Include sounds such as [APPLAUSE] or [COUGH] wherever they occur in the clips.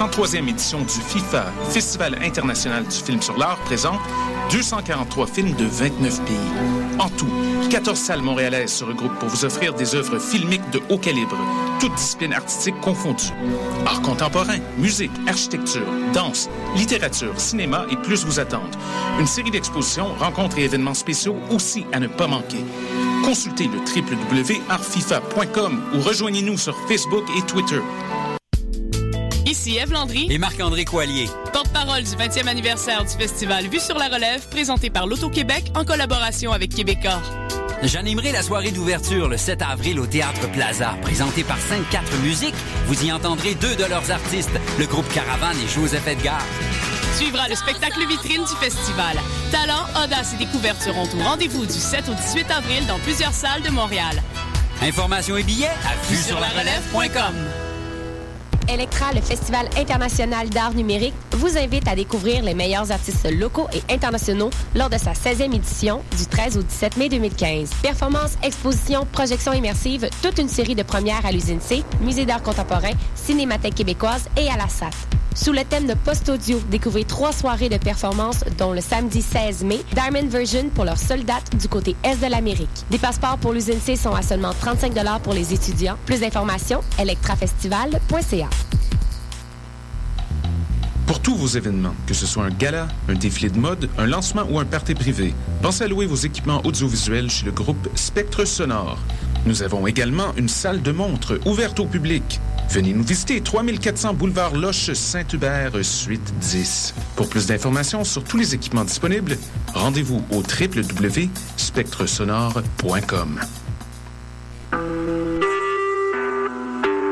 33e édition du FIFA, Festival international du film sur l'art, présente 243 films de 29 pays. En tout, 14 salles montréalaises se regroupent pour vous offrir des œuvres filmiques de haut calibre, toutes disciplines artistiques confondues. Art contemporain, musique, architecture, danse, littérature, cinéma et plus vous attendent. Une série d'expositions, rencontres et événements spéciaux aussi à ne pas manquer. Consultez le www.artfifa.com ou rejoignez-nous sur Facebook et Twitter. Landry et Marc-André Coallier. Porte-parole du 20e anniversaire du festival Vue sur la relève, présenté par l'Auto-Québec en collaboration avec Québecor. J'animerai la soirée d'ouverture le 7 avril au Théâtre Plaza, présentée par 5-4 Musiques. Vous y entendrez deux de leurs artistes, le groupe Caravane et Joseph Edgar. Suivra le spectacle vitrine du festival. Talent, audace et découverte seront au rendez-vous du 7 au 18 avril dans plusieurs salles de Montréal. Informations et billets à vue sur la relève.com. Electra, le Festival international d'art numérique, vous invite à découvrir les meilleurs artistes locaux et internationaux lors de sa 16e édition du 13 au 17 mai 2015. Performances, expositions, projections immersives, toute une série de premières à l'usine C, Musée d'art contemporain, Cinémathèque québécoise et à la SAT. Sous le thème de post-audio, découvrez trois soirées de performances, dont le samedi 16 mai, Diamond Version pour leur seule date du côté est de l'Amérique. Des passeports pour l'usine sont à seulement 35 pour les étudiants. Plus d'informations, electrafestival.ca. Pour tous vos événements, que ce soit un gala, un défilé de mode, un lancement ou un party privé, pensez à louer vos équipements audiovisuels chez le groupe Spectre Sonore. Nous avons également une salle de montre ouverte au public. Venez nous visiter 3400 boulevard Loche Saint-Hubert, suite 10. Pour plus d'informations sur tous les équipements disponibles, rendez-vous au www.spectresonore.com.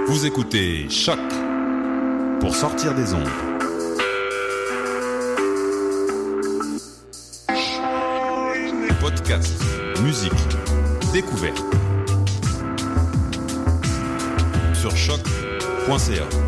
Vous écoutez Choc pour sortir des ondes. Podcast, musique, découverte. Sur choc.ca. Si,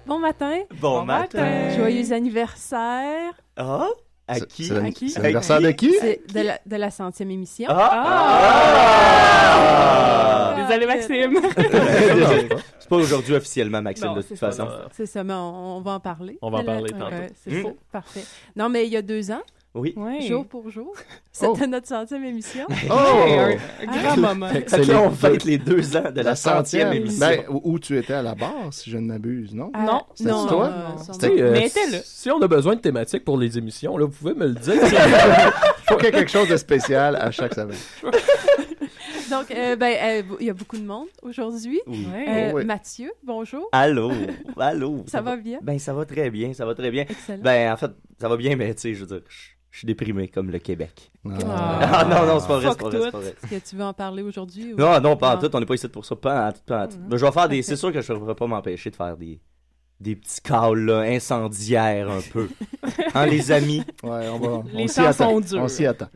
[LAUGHS] Bon matin. Bon matin. Joyeux anniversaire. Ah? À C'est- qui? c'est l'anni- À qui? c'est l'anniversaire de qui? C'est de la, de la centième émission. Ah! Désolé, Maxime. [LAUGHS] C'est pas aujourd'hui officiellement, Maxime, Non, de c'est toute ça. façon. C'est ça, mais on, on va en parler. On va en parler tantôt. C'est Hmm? faux. Parfait. Non, mais il y a deux ans, Oui. jour pour jour, [LAUGHS] c'était notre centième émission. [LAUGHS] Oh! un, un grand moment. Fait que Fait c'est que là, on les- fête les deux ans de la centième émission. Ben, où où tu étais à la barre, si je ne m'abuse, non? Ah, Non, c'était non, toi? euh, euh, Mais était là. Si on a besoin de thématiques pour les émissions, là, vous pouvez me le dire. [LAUGHS] faut qu'il y ait quelque chose de spécial à chaque semaine. Donc, euh, ben, euh, il y a beaucoup de monde aujourd'hui. Oui. Euh, Oh, oui. Mathieu, bonjour. Allô? Allô? Ça va bien? Ben, ça va très bien, ça va très bien. Excellent. Ben, en fait, ça va bien, mais tu sais, je veux dire, je je suis déprimé comme le Québec. Ah. Ah non, non, c'est pas vrai, c'est pas vrai, c'est tout. pas vrai. Est-ce que tu veux en parler aujourd'hui? ou- Non, non, pas en tout, on n'est pas ici pour ça, pas en tout, pas en tout. Mais je vais faire des, c'est sûr que je ne pourrais pas m'empêcher de faire des, des petits calls, là, incendiaires un peu. [LAUGHS] hein, les amis? Ouais, on va. Les on s'y attend. sont durs. On s'y attend.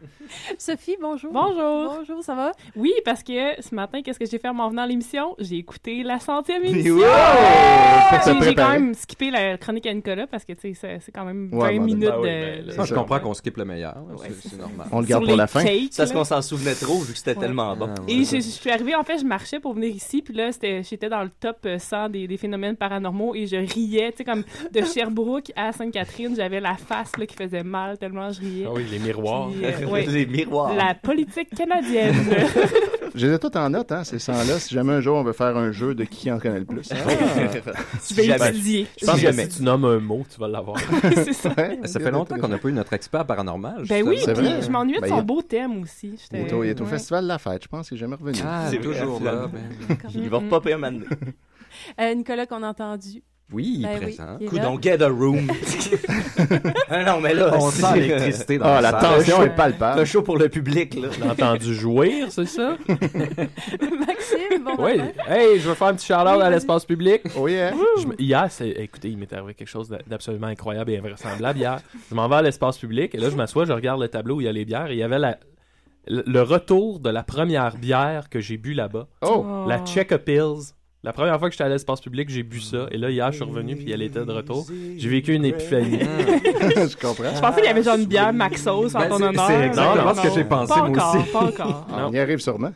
Sophie, bonjour. Bonjour. Bonjour, ça va? Oui, parce que ce matin, qu'est-ce que j'ai fait en venant à l'émission? J'ai écouté la centième Wow! émission. Te J'ai- quand même skippé la chronique à Nicolas parce que, c'est- c'est quand même 20 Ouais, minutes Ben de... ben, je comprends qu'on skip le meilleur. Ouais, c'est- c'est normal. On le sur garde pour la fin. C'est parce qu'on s'en souvenait trop, vu que c'était Ouais. tellement bon. Ah, Et je, je suis arrivée, en fait, je marchais pour venir ici, puis là, j'étais dans le top euh, 100 des, des phénomènes paranormaux et je riais, tu sais, comme de Sherbrooke à Sainte-Catherine, j'avais la face là, qui faisait mal tellement je riais. Ah oui, les miroirs. Puis, euh, [LAUGHS] ouais. Les miroirs. La politique canadienne. [LAUGHS] Je les ai toutes en note, hein, ces 100-là. Si jamais un jour on veut faire un jeu de qui en connaît le plus. Tu vas Jamais. étudier. Je pense que Jamais. si tu nommes un mot, tu vas l'avoir. [LAUGHS] C'est ça. Ouais, Ça fait longtemps qu'on n'a pas eu notre expert paranormal. Ben oui, puis vrai. je m'ennuyais de Ben, son a- beau thème aussi. Il est au, il est au ouais. Festival de la Fête, je pense qu'il est jamais revenu. Ah, C'est toujours là. ben. Il va repopper un moment donné. Euh, Nicolas qu'on a entendu. Oui, Ben oui, présent. donc get a room. [LAUGHS] ah non, mais là, On sent l'électricité dans Ah, la salle. tension est palpable. C'est un show pour le public, là. T'as entendu jouir, c'est ça? [LAUGHS] Maxime, bon Oui. matin. Hey, je veux faire un petit shout-out Oui, à l'espace public. Oh yeah. Je hier, c'est, écoutez, il m'est arrivé quelque chose d'a- d'absolument incroyable et invraisemblable hier. Je m'en vais à l'espace public et là, je m'assois, je regarde le tableau où il y a les bières et il y avait la, le, le retour de la première bière que j'ai bu là-bas. Oh! La Check Pills. La première fois que j'étais à l'espace public, j'ai bu ça. Et là, hier, je suis revenu puis elle était de retour. J'ai vécu une épiphanie. [LAUGHS] je comprends. Je pensais qu'il y avait genre une bière Maxos en Ben, ton c'est- honneur. c'est exactement Non, ce que j'ai pensé, Pas moi encore, aussi. Pas encore. [LAUGHS] Ah, On y arrive sûrement.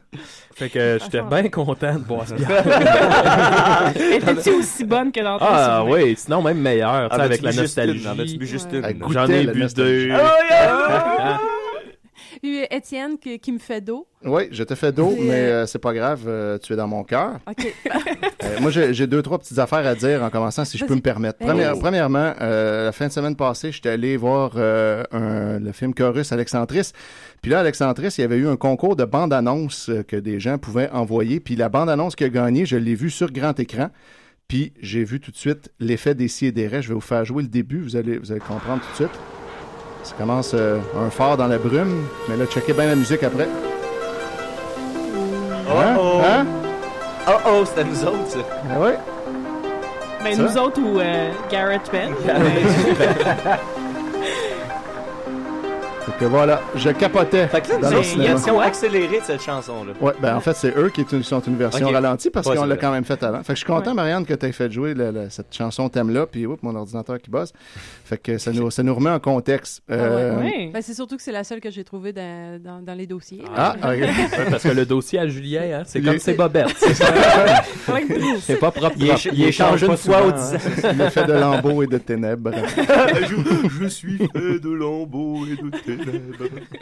Fait que j'étais bien content de boire cette bière. [LAUGHS] Étais-tu aussi bonne que dans ton Ah souvenir? oui, sinon même meilleur, tu sais, En avec la nostalgie. Avec J'en ai bu deux. [LAUGHS] Puis Étienne qui, qui me fait d'eau. Oui, je te fais d'eau, mais euh, c'est pas grave, euh, tu es dans mon cœur. OK. [LAUGHS] Euh, moi, j'ai deux, trois petites affaires à dire en commençant, si je peux me permettre. Ben Première-. Premièrement, la fin de semaine passée, j'étais allé voir un- le film Chorus Alexandris. Puis là, Alexandris, il y avait eu un concours de bande-annonce que des gens pouvaient envoyer. Puis la bande-annonce qui a gagné, je l'ai vue sur grand écran. Puis j'ai vu tout de suite l'effet des et des raies. Je vais vous faire jouer le début, vous allez, vous allez comprendre tout de suite. Ça commence euh, un phare dans la brume, mais là, checkez bien la musique après. Hein? Oh, oh. Hein? Oh oh, c'était nous autres, ça. Ah ouais? Ben, Ça? nous autres ou euh, Garrett Band. [LAUGHS] Fait que voilà, je capotais Fait que là, dans il cinéma. une version accélérée de cette chanson-là. Ouais, ben en fait, c'est eux qui est une- sont une version ralentie parce Ouais, qu'on c'est l'a quand même fait avant. Fait que je suis content, Marianne, que tu aies fait jouer le- le- cette chanson thème-là, puis oups, mon ordinateur qui bosse. Fait que ça nous, ça nous remet en contexte. Euh, Ouais. Ben, c'est surtout que c'est la seule que j'ai trouvée dans, dans, dans les dossiers. Ah, ok. Ouais, parce que le dossier à Julien, hein, c'est Il comme est- ses bobettes. C'est [LAUGHS] c'est pas propre. Il, écha- il échange une fois au 10 ans. Le fait de lambeaux et de ténèbres. [LAUGHS] je, je suis fait de lambeaux et de ténèbres.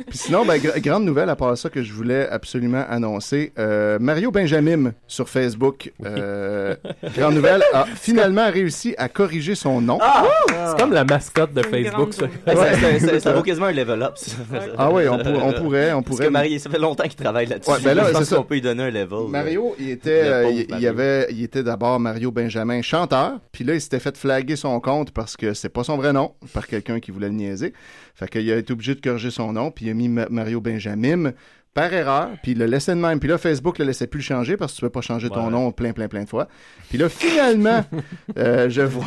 Puis sinon, ben, gra- grande nouvelle à part ça que je voulais absolument annoncer. Euh, Mario Benjamin sur Facebook, euh, grande nouvelle, a [LAUGHS] finalement réussi à corriger son nom. Ah! C'est comme la mascotte de Facebook, ça. Ouais, ça- ça- ça- ça vaut quasiment un level up. ça. Ah oui, on, pour- on pourrait, on Parce pourrait. que Marie, ça fait longtemps qu'il travaille là-dessus. Ouais, ben là, je pense qu'on peut lui donner un level. Mario, il était, euh, il, il Mario. avait, il était d'abord Mario Benjamin, chanteur. Puis là, il s'était fait flaguer son compte parce que c'est pas son vrai nom, par quelqu'un qui voulait le niaiser. Fait qu'il a été obligé de corriger son nom, puis il a mis Ma- Mario Benjamin par erreur, puis il le laissait de même. Puis là, Facebook le laissait plus le changer parce que tu peux pas changer ton Ouais. nom plein, plein, plein de fois. Puis là, finalement, [LAUGHS] euh, je vois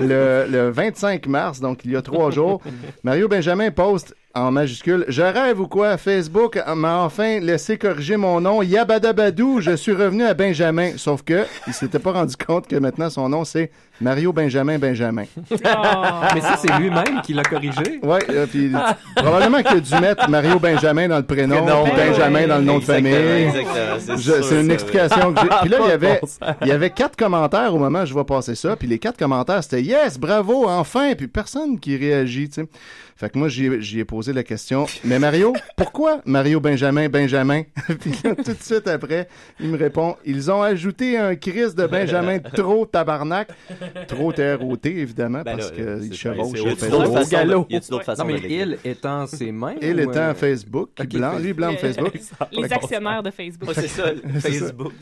le, le 25 mars, donc il y a trois jours, Mario Benjamin poste en majuscule Je rêve ou quoi? Facebook m'a enfin laissé corriger mon nom Yabadabadou, je suis revenu à Benjamin. Sauf que il s'était pas rendu compte que maintenant son nom c'est Mario Benjamin Benjamin. Ah. Mais ça, c'est lui-même qui l'a corrigé. Ouais, euh, puis probablement qu'il a dû mettre Mario Benjamin dans le prénom, puis Benjamin dans le nom de famille. exactement, c'est une ça, explication que j'ai. Puis là, il y avait, il y avait quatre commentaires au moment où je vois passer ça. Puis les quatre commentaires, c'était Yes, bravo, enfin. Puis personne qui réagit, tu sais. Fait que moi, j'y ai- posé la question. Mais Mario, pourquoi Mario Benjamin Benjamin? [LAUGHS] Puis là, tout de suite après, il me répond Ils ont ajouté un Chris de Benjamin trop tabarnak. Trop TROT, évidemment, Ben parce qu'il chevauche. Y a-tu d'autres façons Non, mais il étant ses mains. Il ou, étant euh, Facebook, ok, blanc, lui blanc Les- [LAUGHS] Facebook. Les actionnaires de Facebook. [LAUGHS] C'est ça. Facebook,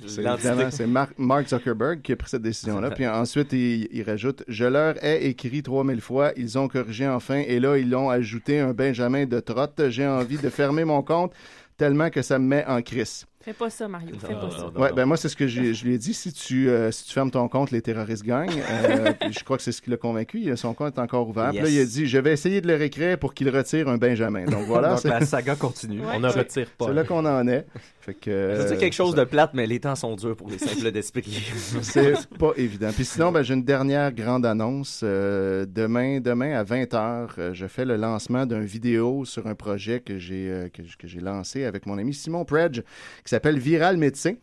C'est Mark Zuckerberg qui a pris cette décision-là. Puis ensuite, il, il rajoute Je leur ai écrit 3000 fois, ils ont corrigé enfin, et là, ils l'ont ajouté un Benjamin de trotte. J'ai envie de fermer mon compte tellement que ça me met en crise. Fais pas ça, Mario. Fais pas ça. Ouais, ben moi, c'est ce que je lui ai dit. Si tu, euh, si tu fermes ton compte, les terroristes gagnent. Euh, [LAUGHS] je crois que c'est ce qui l'a convaincu. Il- Son compte est encore ouvert. Puis là, il a dit Je vais essayer de le réécrire pour qu'il retire un Benjamin. Donc voilà, [LAUGHS] Donc la saga continue. Ouais. On ne retire pas. c'est là qu'on en est. Fait que, Je euh, quelque chose de plate, mais les temps sont durs pour les simples d'esprit. [LAUGHS] C'est pas évident. Puis sinon, ben, j'ai une dernière grande annonce. Euh, demain, demain à 20h, je fais le lancement d'une vidéo sur un projet que j'ai euh, que, j- que j'ai lancé avec mon ami Simon Predge qui s'appelle Viral Médecin.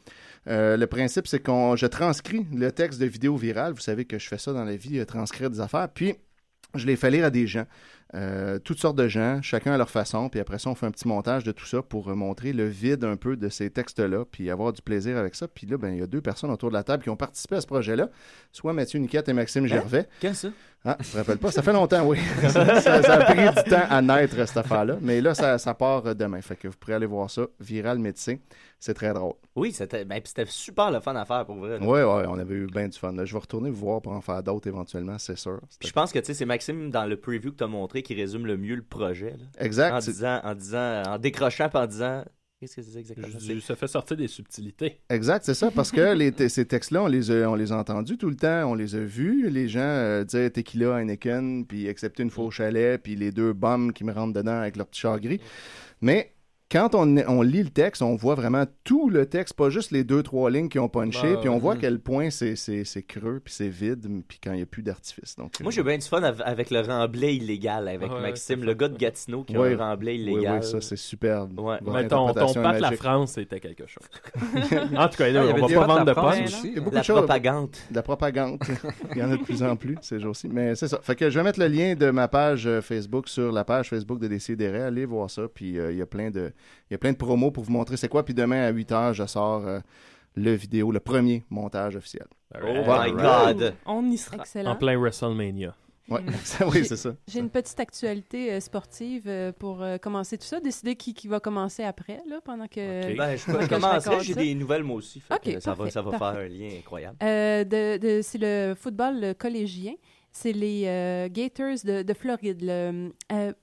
Euh, le principe, c'est qu'on je transcris le texte de vidéo virale. Vous savez que je fais ça dans la vie, euh, transcrire des affaires. Puis je les fais lire à des gens. Euh, toutes sortes de gens, chacun à leur façon, puis après ça, on fait un petit montage de tout ça pour euh, montrer le vide un peu de ces textes-là, puis avoir du plaisir avec ça. Puis là, ben, il y a deux personnes autour de la table qui ont participé à ce projet-là, soit Mathieu Niquette et Maxime Gervais. Quand ça? Ah, je me rappelle pas. Ça fait longtemps, oui. [LAUGHS] ça, a pris du temps à naître, cette affaire-là. Mais là, ça, ça part euh, demain. Fait que vous pourrez aller voir ça. Viral médecin. C'est très drôle. Oui, c'était ben, super le fun à faire pour vrai. là. Ouais, on avait eu bien du fun. là. Je vais retourner vous voir pour en faire d'autres éventuellement, c'est sûr. Puis je pense que c'est Maxime dans le preview que tu as montré qui résume le mieux le projet. là. Exact, En disant, en disant, en décrochant en disant. Qu'est-ce que c'est exactement? Je- Ça fait sortir des subtilités. Exact, c'est ça, parce que [LAUGHS] les ces textes-là, on les, a, on les a entendus tout le temps, on les a vus. Les gens euh, disaient tequila, Heineken, puis accepter une fois au chalet, puis les deux bombes qui me rentrent dedans avec leur petit char gris. Mais quand on, on lit le texte, on voit vraiment tout le texte, pas juste les deux, trois lignes qui ont punché, Bah, puis on voit à quel point c'est c'est- c'est creux, puis c'est vide, puis quand il n'y a plus d'artifice. Donc, Moi, j'ai bien du fun av- avec le remblai illégal, avec Ouais, Maxime, le gars de Gatineau qui a Oui. un remblai Oui, illégal. oui, ça, c'est superbe. Ouais. Mais ton, ton la. France, c'était quelque chose. [LAUGHS] en tout cas, Ah, il y on va pas vendre de punch. aussi, Il y a beaucoup La de propagande. De la propagande. [LAUGHS] Il y en a de plus en plus ces jours-ci. Mais c'est ça. Fait que je vais mettre le lien de ma page euh, Facebook sur la page Facebook de Décideret. Allez voir ça. Puis euh, il y a plein de il y a plein de promos pour vous montrer c'est quoi. Puis demain à 8h, je sors euh, le vidéo, le premier montage officiel. Oh my God. On y sera. Excellent. En plein WrestleMania. Ouais, [LAUGHS] oui, c'est ça. J'ai une petite actualité euh, sportive euh, pour euh, commencer tout ça. Décider qui, qui va commencer après, là, pendant que. Ben, je pendant peux que commencer, raconte j'ai des nouvelles moi aussi. fait Ok, que ça va, ça va parfait. faire un lien incroyable. Euh, de, de- c'est le football collégien. C'est les euh, Gators de, de Floride. Le, euh,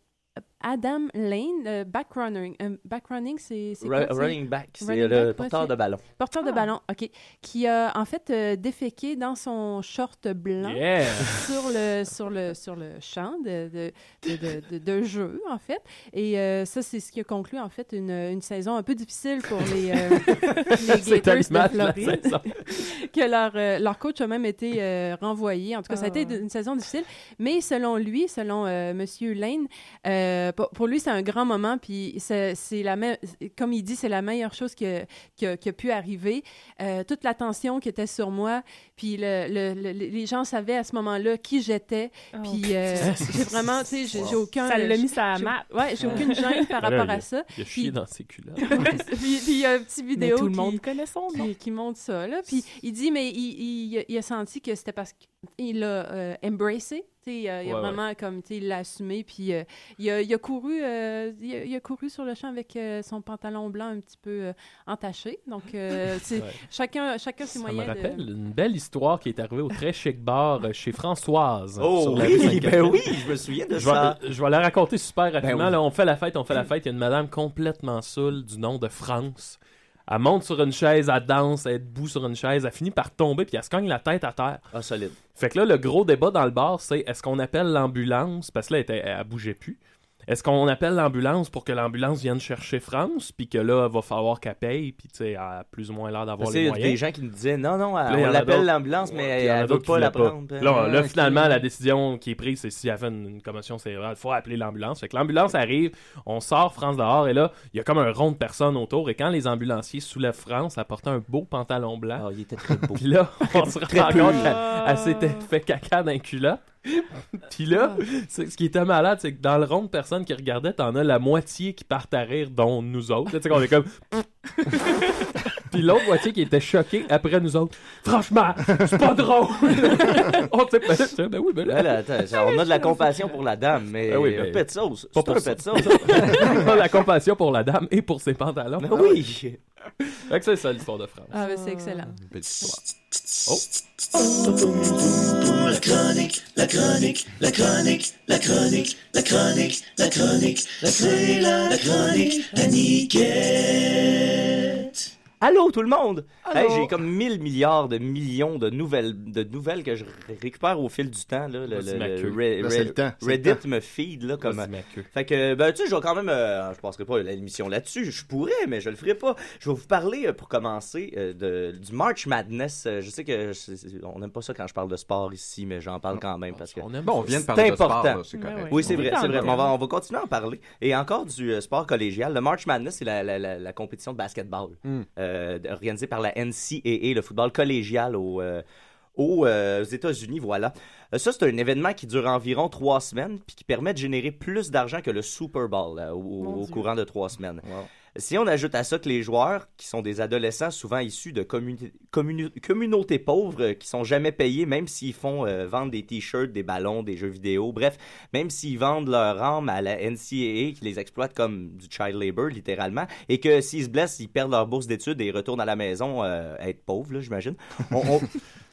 Adam Lane, euh, backrunning. Euh, backrunning, c'est running back, c'est Running le back, porteur de ballon. Porteur de ballon, OK. Qui a en fait euh, déféqué dans son short blanc Yeah! [LAUGHS] sur, le, sur, le, sur le champ de, de, de, de- de- de jeu, en fait. Et euh, ça, c'est ce qui a conclu, en fait, une, une saison un peu difficile pour les, euh, [LAUGHS] les C'est Gators de la Floride. [LAUGHS] que leur, euh, leur coach a même été euh, renvoyé. En tout cas, ça a été une saison difficile. Mais selon lui, selon euh, Monsieur Lane, euh, pour, pour lui, c'est un grand moment. Puis c'est c'est la même, comme il dit, c'est la meilleure chose qui a, qui a- qui a pu arriver. Euh, toute l'attention qui était sur moi, puis le, le- le- les gens savaient à ce moment-là qui j'étais. Puis euh, [LAUGHS] j'ai vraiment, tu sais, j'ai j'ai aucun. Ça l'a mis sur la j'ai- map. Ouais, j'ai aucune gêne par là, rapport à ça. Il a Puis- chié dans ses culottes. [LAUGHS] Puis puis il y a une petite vidéo tout le qui- monde connaît son nom. qui, qui montre ça. Là. Puis il dit, mais il, il- il a senti que c'était parce qu'il l'a euh, embracé. Euh, il a Ouais, vraiment comme tu sais, il l'a assumé puis euh, il, a, il a couru euh, il, a, il a couru sur le champ avec euh, son pantalon blanc un petit peu euh, entaché donc euh, [LAUGHS] c'est Ouais. chacun chacun ses Ça me moyens rappelle de... une belle histoire qui est arrivée au très chic bar chez Françoise. Oh sur oui, ben oui, je me souviens de Je vais, ça. je vais la raconter super rapidement. Ben oui. là, on fait la fête, on fait la fête. Il y a une madame complètement saoule du nom de France. Elle monte sur une chaise, elle danse, elle est debout sur une chaise, elle finit par tomber, puis elle se cogne la tête à terre. Ah, solide. Fait que là, le gros débat dans le bar, c'est est-ce qu'on appelle l'ambulance, parce que là, elle, était- elle bougeait plus. Est-ce qu'on appelle l'ambulance pour que l'ambulance vienne chercher France, puis que là, il va falloir qu'elle paye, puis tu sais, elle a plus ou moins l'air d'avoir les il y a moyens. des gens qui nous disaient non, non, là, on a l'appelle d'autres- l'ambulance, mais elle veut d'autres qui pas la prendre. Là, là, Ah, finalement, la décision qui est prise, c'est s'il y avait une, une commotion cérébrale, il faut appeler l'ambulance. Fait que l'ambulance arrive, on sort France dehors, et là, il y a comme un rond de personnes autour, et quand les ambulanciers soulèvent France, elle portait un beau pantalon blanc. Ah, il était très beau. [LAUGHS] Puis là, on [LAUGHS] se rend compte qu'elle elle s'était fait caca d'un culotte. [LAUGHS] Puis là, c'est- ce qui était malade, c'est que dans le rond de personnes qui regardaient, t'en as la moitié qui partent à rire, dont nous autres. Tu sais, qu'on est comme... [LAUGHS] [LAUGHS] Puis l'autre moitié qui était choquée après nous autres. Franchement, c'est pas drôle! on sait pas, sais, ben oui, ben là. Attends, on a de la compassion pour la dame, mais Ben oui, un ben, pet de sauce. Pas C'est pour un pet de sauce. On a la compassion pour la dame et pour ses pantalons. Ben oui. Fait que c'est ça l'histoire de France. ah, ben, c'est excellent Oh. La chronique, la chronique, la chronique, la chronique, la chronique, la chronique, c'est la, la chronique à Niquette. Allô tout le monde! Hey, j'ai comme 1000 milliards de millions de nouvelles, de nouvelles que je ré- récupère au fil du temps. Là, le, Vas-y, le- ma le queue. Re- Là, Re- c'est le temps, c'est le Reddit temps. me feed là, comme. Vas-y, ma queue. Fait que, ben, tu sais, je vais quand même. euh, je passerai pas l'émission là-dessus. Je pourrais, mais je le ferai pas. Je vais vous parler, euh, pour commencer, euh, de, du March Madness. Euh, Je sais que c'est- c'est- on n'aime pas ça quand je parle de sport ici, mais j'en parle quand même parce que. On aime Bon, on vient de c'est parler de important. sport, là, c'est correct. Ouais, ouais. Oui, c'est vrai, c'est on va, on va continuer à en parler. Et encore du euh, sport collégial. Le March Madness, c'est la, la, la, la compétition de basketball Mm. euh, organisée par la NCAA, le football collégial au, euh, aux, euh, aux États-Unis, voilà. Euh, Ça, c'est un événement qui dure environ trois semaines puis qui permet de générer plus d'argent que le Super Bowl euh, au, au courant de trois semaines. Si on ajoute à ça que les joueurs, qui sont des adolescents souvent issus de communautés pauvres, qui sont jamais payés, même s'ils font euh, vendre des t-shirts, des ballons, des jeux vidéo, bref, même s'ils vendent leur âme à la NCAA, qui les exploite comme du child labor, littéralement, et que s'ils se blessent, ils perdent leur bourse d'études et retournent à la maison euh, être pauvres, là, j'imagine.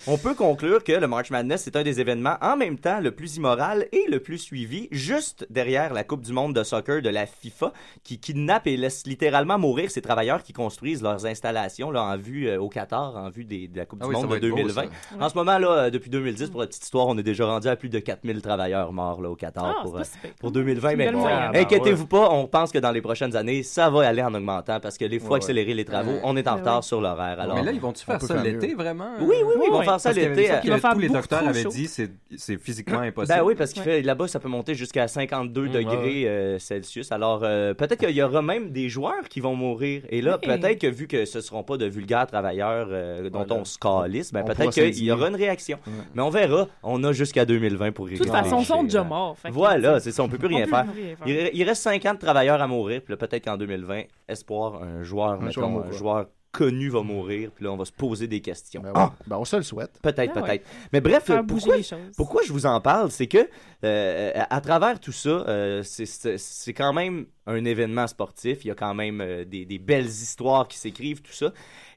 On peut conclure que le March Madness est un des événements en même temps le plus immoral et le plus suivi, juste derrière la Coupe du monde de soccer de la FIFA, qui kidnappe et laisse littéralement mourir ces travailleurs qui construisent leurs installations là, en vue euh, au Qatar, en vue des- de la Coupe Ah du oui, monde de être beau, 2020. ça. En ce moment, là, euh, depuis 2010, pour la petite histoire, on est déjà rendu à plus de 4000 travailleurs morts là, au Qatar Ah, pour, euh, pour 2020. C'est une Mais moyenne. inquiétez-vous pas, on pense que dans les prochaines années, ça va aller en augmentant parce que les fois Ouais, accélérer les travaux, on est en Ouais, retard sur l'horaire. Alors, mais là, ils vont-tu on faire ça l'été, vraiment? Oui, oui, oui, Parce que l'été. que tous les docteurs trop avaient chaud. dit c'est c'est physiquement impossible. Ben oui, parce qu'il fait là-bas, ça peut monter jusqu'à 52 Mm, degrés ouais, euh, Celsius. Alors, euh, peut-être qu'il y aura même des joueurs qui vont mourir. Et là, Oui. peut-être que vu que ce seront pas de vulgaires travailleurs euh, dont on se calisse, ben On peut-être qu'il y aura une réaction. Mais on verra. On a jusqu'à 2020 pour De toute façon, ils sont déjà morts. que- Voilà, c'est ça, on peut plus rien peut faire. plus rien faire. Il, reste 50 travailleurs à mourir, puis là, peut-être qu'en 2020, espoir, un joueur, Un mettons, joueur connu va mourir, puis là, on va se poser des questions. Ben, Ah! Ben, on se le souhaite. Peut-être, ouais. peut-être. Mais bref, pourquoi, pourquoi je vous en parle, c'est que euh, à à travers tout ça, euh, c'est quand même un événement sportif. Il y a quand même euh, des, des belles histoires qui s'écrivent, tout ça.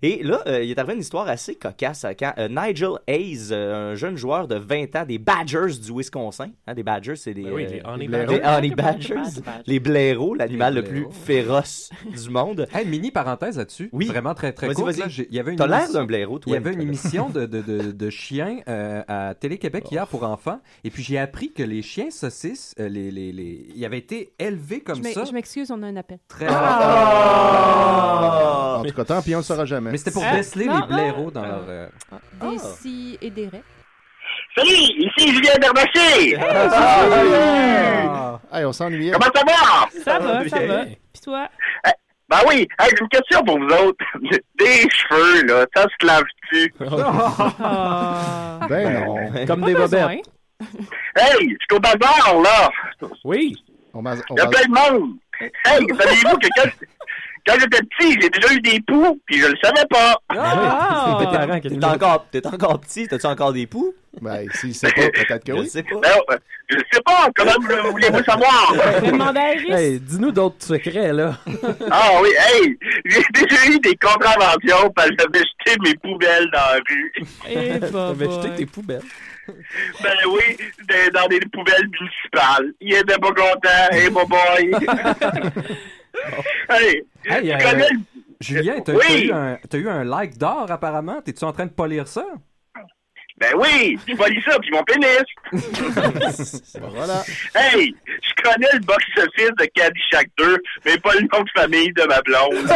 Et là, euh, il est arrivé une histoire assez cocasse euh, quand euh, Nigel Hayes, euh, un jeune joueur de 20 ans des Badgers du Wisconsin, hein, des Badgers, c'est des, Ben oui, euh, les honey les honey badgers, les blaireaux, l'animal le plus féroce [LAUGHS] du monde. Hey, mini parenthèse là-dessus. Oui. Vraiment très très. J'ai- Il y avait une T'as l'air émission- d'un blaireau, toi, Il y avait une émission de, de, de, [LAUGHS] de chiens euh, à Télé-Québec hier pour enfants. Et puis j'ai appris que les chiens saucisses, euh, les, les, les... ils avaient été élevés comme Je ça. je m'excuse, on a un appel. Très Ah! En tout cas, tant pis, on le saura jamais. Mais c'était pour Ah, déceler non, les blaireaux ah, dans ah. leur. euh, Des si et des raies. Salut, ici Julien. Ah! Hey, on s'ennuyait. Comment ça va? Ça va, ça va. Puis toi? Ben oui, hey, j'ai une question pour vous autres. [LAUGHS] Des cheveux, là, ça se lave-tu? [LAUGHS] Ben non. Comme des bobettes. Hey, je suis au bazar, là. Oui. On va- on Il y a plein de monde. [LAUGHS] Hey, savez-vous que quand, quand j'étais petit, j'ai déjà eu des poux, puis je le savais pas. Ah! T'es encore, t'es encore petit, t'as-tu encore des poux? Ben, s'il sait pas, peut-être que Je oui. sais pas. Ben, euh, je le sais pas, comment vous- voulez-vous savoir? [LAUGHS] Hey, dis-nous d'autres secrets, là. [LAUGHS] Ah oui, hey, j'ai déjà eu des contraventions parce que j'avais jeté mes poubelles dans la rue. Eh, T'avais jeté tes poubelles. Ben oui, dans des poubelles municipales. Il était pas content, hey, boy boy. [LAUGHS] hey, Hey, tu euh, Julien, t'as Oui. eu, un- t'as eu un like d'or apparemment? T'es-tu en train de polir ça? Ben oui, je polis ça, puis mon pénis. [LAUGHS] voilà. Hey, je connais le box-office de Caddyshack 2, mais pas le nom de famille de ma blonde.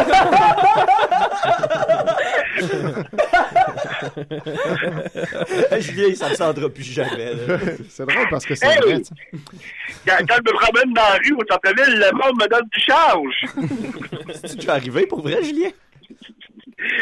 [LAUGHS] Julien, ça ne s'endra plus jamais. C'est drôle parce que c'est Hey! vrai. ça. Quand, quand je me promène dans la rue au centre-ville, le monde me donne du change. C'est déjà arrivé pour vrai, Julien?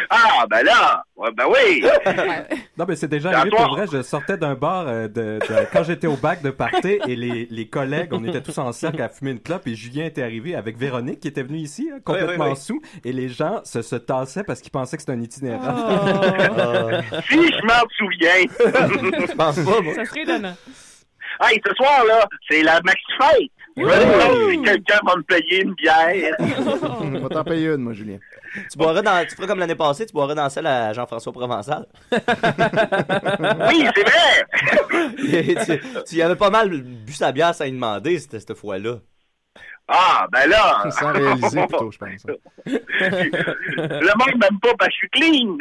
Ah, ben là, ouais, ben oui. [LAUGHS] Non, mais c'est déjà arrivé pour vrai. Je sortais d'un bar euh, de, de- quand j'étais au bac de party et les, les collègues, on était tous en cercle à fumer une clope et Julien était arrivé avec Véronique qui était venue ici, hein, complètement Oui, oui, oui. sous et les gens se, se tassaient parce qu'ils pensaient que c'était un itinérant. Ah. [LAUGHS] [LAUGHS] Si je m'en souviens. Je pense pas, moi. Ça serait étonnant. Hey, ce soir, là, c'est la maxi-fête. Je me demande si quelqu'un va me payer une bière. On va t'en payer une, moi, Julien. Tu boiras dans, tu feras comme l'année passée, tu boiras dans celle à Jean-François Provençal. [LAUGHS] Oui, c'est vrai. [LAUGHS] Et tu, tu y avais pas mal bu sa bière sans y demander, cette, cette fois-là. Ah, ben là. [LAUGHS] Sans réaliser, plutôt, je pense. Le monde m'aime pas parce que je suis clean.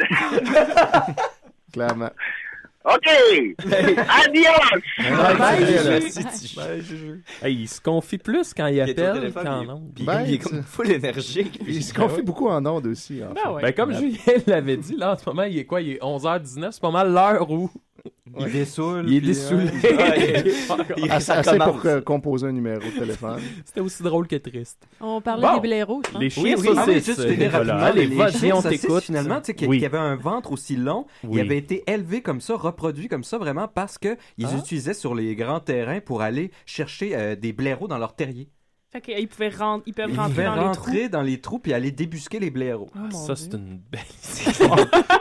Clairement. OK. [LAUGHS] Adios. Bye, Juju. Bye, Juju. Hey, il se confie plus quand il appelle qu'en il- ondes. Ben, il est comme full énergique. Il se confie beaucoup en ondes aussi. en. Ben ouais. Ben, comme Julien l'avait dit, là, en ce moment, il est quoi? Il est 11h19. C'est pas mal l'heure où Il dessoule. Il est puis, dessoulé. ouais. Il- [LAUGHS] Assez, pour euh, composer un numéro de téléphone. C'était aussi drôle que triste. On parlait Bon. des blaireaux, je pense. Les chiens ah saucisses. rapidement, Allez, les, on t'écoute. finalement, tu sais, qui, Oui. qui avaient un ventre aussi long, Oui. ils avaient été élevés comme ça, reproduits comme ça, vraiment parce que ils Ah. utilisaient sur les grands terrains pour aller chercher euh, des blaireaux dans leur terrier. Fait qu'ils pouvaient rentrer, ils peuvent Ils rentrer pouvaient dans les trous. rentrer dans les trous puis aller débusquer les blaireaux. Oh, Ça, c'est une belle [LAUGHS] histoire.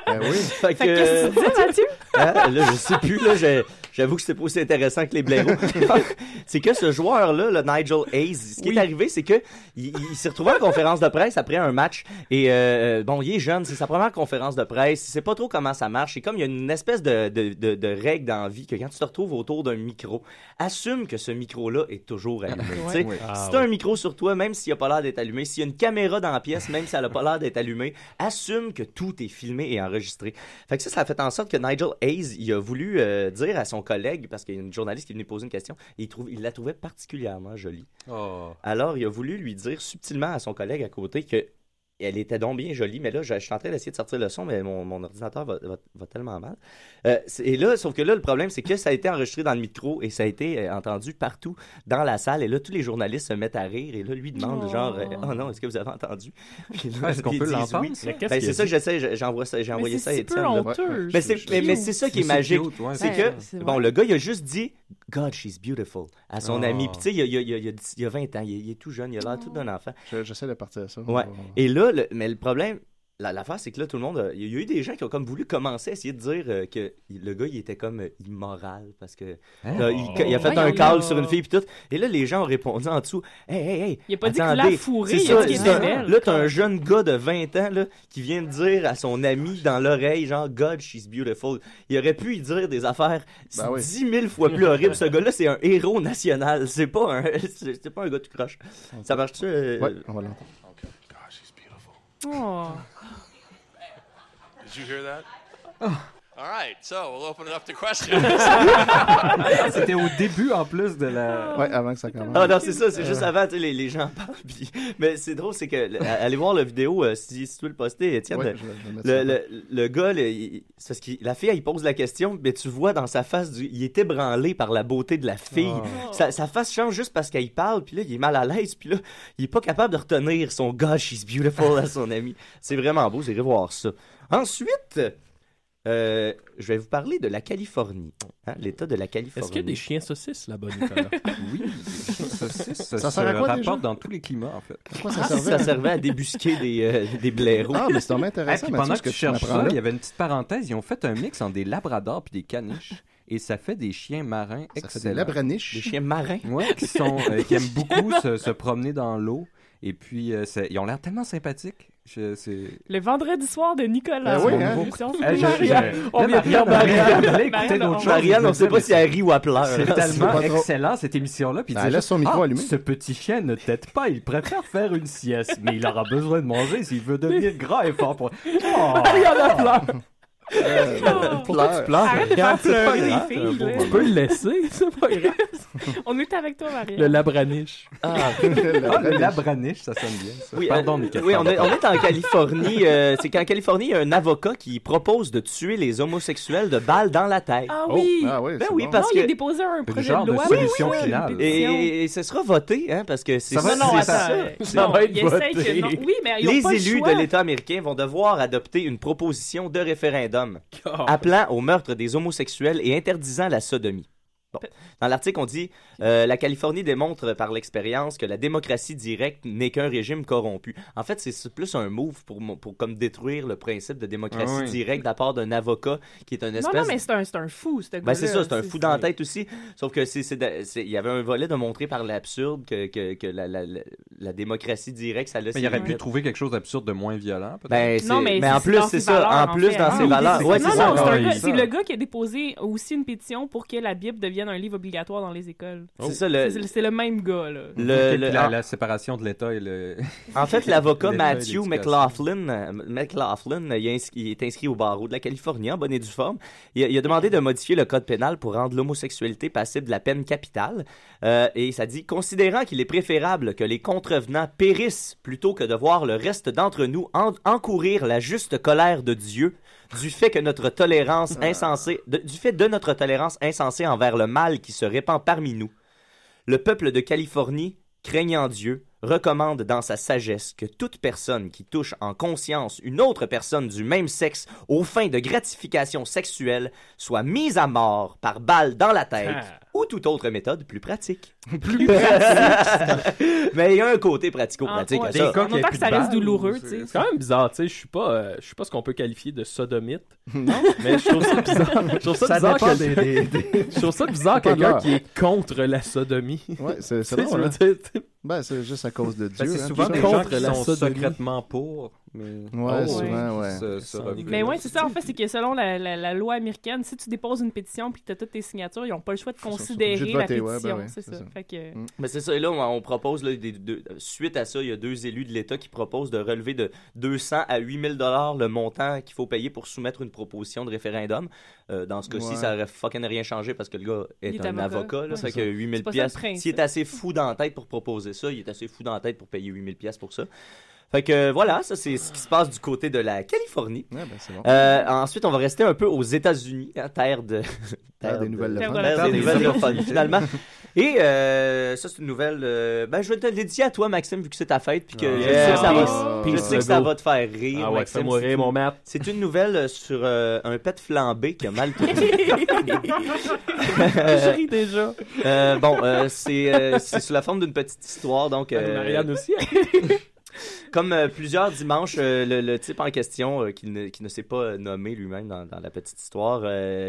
Ben oui. Fait Fait que qu'est-ce que tu dis, Mathieu? Hein, là, je sais plus, là, j'ai- j'avoue que c'était pas aussi intéressant que les blaireaux. [LAUGHS] c'est que ce joueur-là, le Nigel Hayes, ce qui Oui. est arrivé, c'est que il, il s'est retrouvé en conférence de presse après un match. Et euh, bon, il est jeune, c'est sa première conférence de presse. Il sait pas trop comment ça marche. C'est comme il y a une espèce de, de, de, de règle dans la vie que quand tu te retrouves autour d'un micro, assume que ce micro-là est toujours allumé. [LAUGHS] tu. Oui. Ah, si t'as ouais. un micro sur toi, même s'il a pas l'air d'être allumé, s'il y a une caméra dans la pièce, même si elle a pas l'air d'être allumée, assume que tout est filmé et enregistré. Fait que ça, ça a fait en sorte que Nigel Hayes, il a voulu euh, dire à son collègue, parce qu'il y a une journaliste qui est venue poser une question, et il, trouve, il la trouvait particulièrement jolie. Oh. Alors, il a voulu lui dire subtilement à son collègue à côté que elle était donc bien jolie, mais là, je, je suis en train d'essayer de sortir le son, mais mon, mon ordinateur va, va- va tellement mal. Euh, et là, sauf que là, le problème, c'est que ça a été enregistré dans le micro et ça a été euh, entendu partout dans la salle. Et là, tous les journalistes se mettent à rire et là, lui demande Oh. genre, euh, oh non, est-ce que vous avez entendu? Ah, est-ce qu'on peut l'entendre, oui. Ben, c'est a ça j'essaie, je- j'envoie ça- j'ai envoyé ça à Étienne. Mais c'est, ça qui est magique. C'est que, bon, le gars, il a juste dit God, she's beautiful à son Oh. ami. Puis tu sais, il, y a- il, il, il a dix- il y a 20 ans, il, est- il est tout jeune, il a l'air tout d'un enfant. Je- J'essaie de partir ça. Ouais. Et là, le- mais le problème, la- l'affaire, c'est que là, tout le monde, a- il y a eu des gens qui ont comme voulu commencer à essayer de dire euh, que le gars, il était comme euh, immoral parce que Hein? là, il, il a fait Voyons un call là. sur une fille puis tout. Et là, les gens ont répondu en dessous, hey, hey, hey. Il a pas dit que tu attendez, l'as fourré, c'est il a ça, dit qu'il. Là, t'as un jeune gars de 20 ans là, qui vient de dire à son ami dans l'oreille, genre, God, she's beautiful. Il aurait pu y dire des affaires Ben oui. 10 000 fois plus horribles. Ce gars-là, c'est un héros national. C'est pas un, [LAUGHS] c'est pas un gars tout croche. Ça marche-tu? euh, Ouais, on va l'entendre. Oh. Did you hear that? All right, so we'll open it up to questions. [LAUGHS] C'était au début en plus de la. Ouais, avant que ça commence. Ah non, c'est ça, c'est juste avant, tu sais, les, les gens parlent. [LAUGHS] Puis... Mais c'est drôle, c'est que, le- allez voir la vidéo, euh, si, si tu veux le poster, Étienne. Ouais, le- le, ça. le, le gars, le- il- c'est parce que la fille, elle pose la question, mais tu vois dans sa face, du, il est ébranlé par la beauté de la fille. Oh. Sa, sa face change juste parce qu'elle parle, puis là, il est mal à l'aise, puis là, il est pas capable de retenir son God, she's beautiful à son ami. C'est vraiment beau, j'ai voir ça. Ensuite, euh, je vais vous parler de la Californie, hein, l'État de la Californie. Est-ce qu'il y a des chiens saucisses là-bas, Nicolas? [LAUGHS] Oui, [LAUGHS] ça, ça, ça, Ça se sert à quoi, rapporte dans tous les climats, en fait. Pourquoi ça Ah, servait? ça servait à débusquer des, euh, des blaireaux. Ah, mais c'est vraiment Hey, intéressant, puis Mathieu, pendant que que tu cherches ça, il y avait une petite parenthèse. Ils ont fait un mix entre des labradors puis des caniches. Et ça fait des chiens marins Ça fait des excellents. labraniches. Des chiens marins? Ouais, qui, sont, euh, qui aiment [LAUGHS] beaucoup se, se promener dans l'eau. Et puis, euh, ils ont l'air tellement sympathiques. Je, c'est... Le vendredi soir de Nicolas. Ben oui, hein. émission Eh, je- Marianne. je- On vient de Marianne, Marianne. on-. Marianne, on sait pas si elle rit ou elle pleure. C'est tellement excellent cette émission-là. Puis Ben, laisse son micro ah, allumé. Ce petit chien ne tête pas, il préfère faire une sieste, mais il aura besoin de manger s'il veut devenir [LAUGHS] grand et fort pour. Oh, [LAUGHS] Marianne a pleuré. Euh, Pourquoi tu pleures? Arrête de faire Regarde, c'est pas pleurer les grave. filles, là. Tu peux le laisser, [LAUGHS] c'est pas grave. On est avec toi, Marianne. Le labraniche. Ah, [LAUGHS] Ah, le labraniche, ça sonne bien. ça. oui, Pardon, euh, oui, on est, on est en Californie. euh, c'est qu'en Californie, il y a un avocat qui propose de tuer les homosexuels de balles dans la tête. Ah Oh, oui. ah oui, Ben oui, bon. parce non, il a que- déposé un projet genre de de loi. solution Oui, oui, finale. une pétition. Et, et ce sera voté, hein, parce que c'est Ça va-. Non, c'est attends. ça. euh, Ça non, va être il voté. que non. Oui, mais ils ont Les pas le élus choix. de l'État américain vont devoir adopter une proposition de référendum [LAUGHS] Oh. appelant au meurtre des homosexuels et interdisant la sodomie. Bon. Dans l'article, on dit euh, la Californie démontre par l'expérience que la démocratie directe n'est qu'un régime corrompu. En fait, c'est plus un move pour, comme détruire le principe de démocratie Ah oui. directe de la part d'un avocat qui est un Non, espèce. non, mais c'est un, c'est un fou, ce. Ben c'est ça, c'est un fou dans la tête aussi. Sauf que c'est, c'est de- c'est- il y avait un volet de montrer par l'absurde que, que, que la, la, la, la démocratie directe, ça laisse. Mais il aurait pu trouver quelque chose d'absurde de moins violent, peut-être. Ben, c'est- Non, mais, mais en plus, c'est ça. valeurs, en plus, fait. dans Ah ses oui, valeurs. Ouais, non, c'est non, ça. c'est le gars qui a déposé aussi une pétition pour que la Bible devienne un livre obligatoire dans les écoles. C'est ça, le- C'est le même gars, là. Le- puis la, séparation de l'État et le. En fait, [LAUGHS] l'avocat Matthew. McLaughlin, euh, McLaughlin il, est ins- il est inscrit au barreau de la Californie en bonne et due forme. Il a, il a demandé de modifier le code pénal pour rendre l'homosexualité passible de la peine capitale. Euh, et ça dit, considérant qu'il est préférable que les contrevenants périssent plutôt que de voir le reste d'entre nous en- encourir la juste colère de Dieu, du fait que notre tolérance insensée, de- du fait de notre tolérance insensée envers le mal qui se répand parmi nous, le peuple de Californie, craignant Dieu, recommande dans sa sagesse que toute personne qui touche en conscience une autre personne du même sexe aux fins de gratification sexuelle soit mise à mort par balle dans la tête Ah. Ou toute autre méthode plus pratique. [LAUGHS] Plus pratique. [LAUGHS] Mais il y a un côté pratico-pratique Ah, à ouais. ça. En que ça reste douloureux, tu sais? C'est quand même bizarre, tu sais. Je suis pas, euh, je suis pas ce qu'on peut qualifier de sodomite. [LAUGHS] Non. Mais je trouve ça bizarre. Je trouve ça, Ça bizarre. quelqu'un- des- des- Je trouve ça bizarre Ça dépend de quelqu'un qui est contre la sodomie. Ouais, c'est je hein. veux dire, Ben, c'est juste à cause de Dieu. Ben, c'est hein, souvent des ça. gens qui sont secrètement pour, mais... Ouais, Oh, souvent, ouais. se- se revirent. Mais ouais, c'est ça. En fait, c'est que selon la, la- la loi américaine, si tu déposes une pétition puis que tu as toutes tes signatures, ils n'ont pas le choix de considérer la pétition. ouais, ben ouais, c'est ça. ça. Fait que... Mais c'est ça, et là, on, on propose, là, des, deux- suite à ça, il y a deux élus de l'État qui proposent de relever de 200 à 8000 dollars le montant qu'il faut payer pour soumettre une proposition de référendum. Euh, dans ce cas-ci, Ouais. ça aurait fucking rien changé parce que le gars est, un avocat. avocat. là, ça fait C'est que ça. 8000 C'est pas ça le pièces. S'il est assez fou dans la tête pour proposer ça, il est assez fou dans la tête pour payer 8000 pièces pour ça. Fait que voilà, ça c'est ce qui se passe du côté de la Californie. ben, c'est bon. Euh, ensuite, on va rester un peu aux États-Unis, hein, terre de [LAUGHS] Terre des de- nouvelles fun, finalement. Et euh, ça, c'est une nouvelle. euh, ben, je vais te le dédier à toi, Maxime, vu que c'est ta fête, puis que Ah. je sais que ça va, Yeah. je Peace, sais que ça go. va te faire rire. Ah ouais, Maxime. rire, une- mon Matt. C'est une nouvelle sur euh, un pet flambé qui a mal [LAUGHS] tourné. Je ris déjà. Euh, bon, euh, c'est euh, c'est sous la forme d'une petite histoire, donc. euh, Marianne aussi. [LAUGHS] Comme euh, plusieurs dimanches, euh, le, type en question, euh, qui, ne, s'est pas nommé lui-même dans, dans la petite histoire,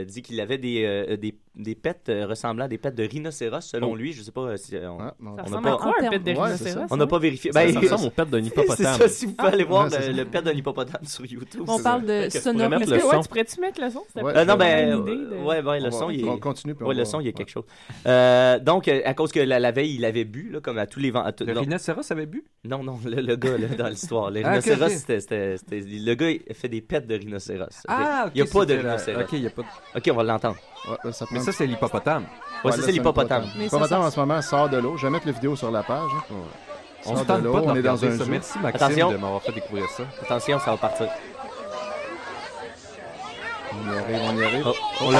dit qu'il avait des, des, des pets euh, ressemblant à des pets de rhinocéros, selon Oh. lui. Je sais pas euh, si euh, on, Ça on n'a ressemble à pas, quoi, un pet de rhinocéros? on n'a pas vérifié. Ça- Ben, ça ressemble au pet d'un hippopotame. [LAUGHS] C'est ça, si vous pouvez aller voir le, le pet d'un hippopotame sur YouTube. On parle de Est-ce le que ouais, tu pourrais-tu mettre le son? Ouais. pas Euh, non, ben, de- euh, ouais, ouais, le On va- son, il est... on continue, on ouais, le son, il y a quelque chose. Euh, donc, à cause que la, la veille, il avait bu, là, comme à tous les vents. tout- Le rhinocéros avait bu? Non, non, le, le gars là, dans l'histoire. Le Ah, rhinocéros, c'était- Le gars, il fait des pets de rhinocéros. Ah, Il n'y a pas de rhinocéros. ok, il y a pas de- Ok, on va l'entendre. Ouais, ça Mais ça, c'est l'hippopotame. Ouais, ça, c'est l'hippopotame. un Mais ça, L'hippopotame, ça- en ce moment, sort de l'eau. Je vais mettre la vidéo sur la page. hein. On Sort se de tente l'eau, pas de on est dans un zoo. Merci, Maxime, Attention. de m'avoir fait découvrir ça. Attention, ça va partir. On y arrive, on y arrive. Oh, on l'a.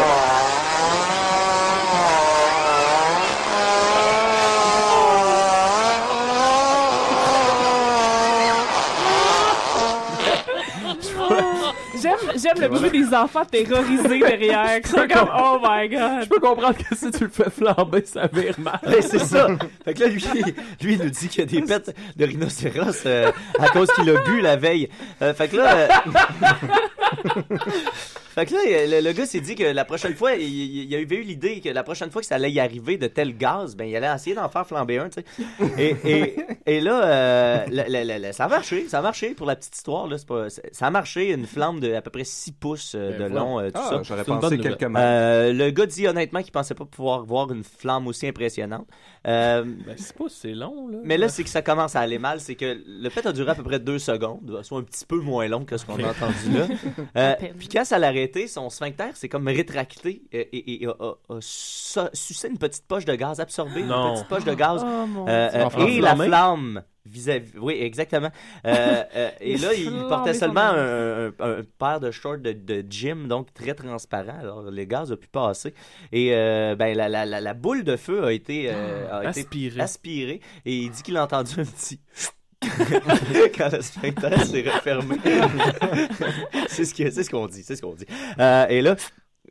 J'aime, le bruit des enfants terrorisés [LAUGHS] derrière. sont comme, oh my god. Je peux comprendre que si tu le fais flamber, ça vire mal. Ouais, c'est ça. Fait que là, lui, lui, il nous dit qu'il y a des pets de rhinocéros euh, à cause qu'il a bu la veille. Euh, fait que là. euh, [LAUGHS] Fait que là, le, le gars s'est dit que la prochaine fois, il, il- avait eu l'idée que la prochaine fois que ça allait y arriver de tel gaz, ben il allait essayer d'en faire flamber un, tu sais. Et, et, et là, euh, le- le- le- le- ça a marché, ça a marché pour la petite histoire, là. Pas, ça a marché, une flamme de à peu près 6 pouces euh, Ben de voilà. long, euh, tout Ah, ça. j'aurais pensé bonne quelques mètres. Euh, le gars dit honnêtement qu'il pensait pas pouvoir voir une flamme aussi impressionnante. Euh, Ben, c'est pas, c'est long, là. mais là, c'est que ça commence à aller mal. C'est que le pet a duré à peu près deux secondes, soit un petit peu moins long que ce qu'on a [LAUGHS] entendu là. Euh, puis quand ça l'a arrêté, son sphincter s'est comme rétracté euh, et, et a, a- a su- sucé une petite poche de gaz, absorbé Non. une petite poche de gaz. Oh Euh, euh, et la flamme vis-à-vis. Oui, exactement. Euh, euh, et là, il portait seulement un, un- un paire de shorts de, de gym, donc très transparent. Alors, le gaz a pu passer. Et euh, ben, la, la, la, la boule de feu a été, euh, a été Aspiré. aspirée. Et il dit qu'il a entendu un petit. [LAUGHS] quand le sphincter s'est refermé. [LAUGHS] c'est ce c'est ce qu'on dit, c'est ce qu'on dit. Euh, et là,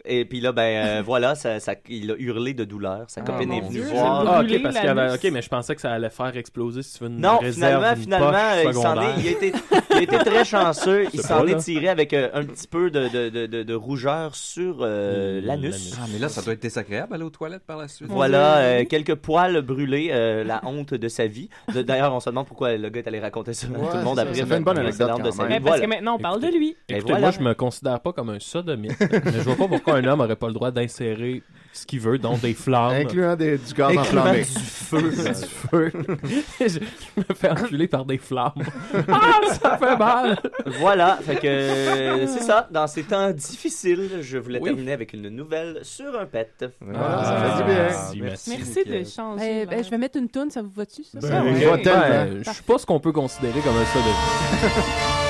et puis là, ben euh, [LAUGHS] voilà, ça, ça- il a hurlé de douleur. Sa Ah, copine est venue voir. Ah, ok, parce qu'il avait... Ok, mais je pensais que ça allait faire exploser si tu veux une Non, réserve, finalement, une finalement, poche euh, il est, il a été, il a été très chanceux. Il s'en est là. tiré avec euh, un petit peu de, de, de, de, de rougeur sur euh, Mmh, l'anus. Ah, mais là, ça doit être désagréable aller aux toilettes par la suite. Voilà, euh, quelques poils brûlés, euh, la honte de sa vie. D'ailleurs, on se demande pourquoi le gars est allé raconter ça à Ouais, tout le monde après. ça, fait une bonne anecdote de sa vie. Mais parce que maintenant, on parle de lui. Moi, je me considère pas comme un sodomite, [LAUGHS] mais je vois pas pourquoi un homme aurait pas le droit d'insérer ce qu'il veut, donc des flammes. Incluant des- du gaz Incluant enflammé. du feu. [LAUGHS] du feu. je, [LAUGHS] je me fais enculer par des flammes. [LAUGHS] ah, ça fait mal! Voilà, fait que euh, c'est ça. Dans ces temps difficiles, je voulais Oui. terminer avec une nouvelle sur un pet. Voilà, ça fait du bien. Merci, merci. Merci de changer. Eh, ben, je vais mettre une toune, ça vous va-tu, ça? Ben, Ça, oui. ouais. Ben, je suis pas ce qu'on peut considérer comme un sodomite.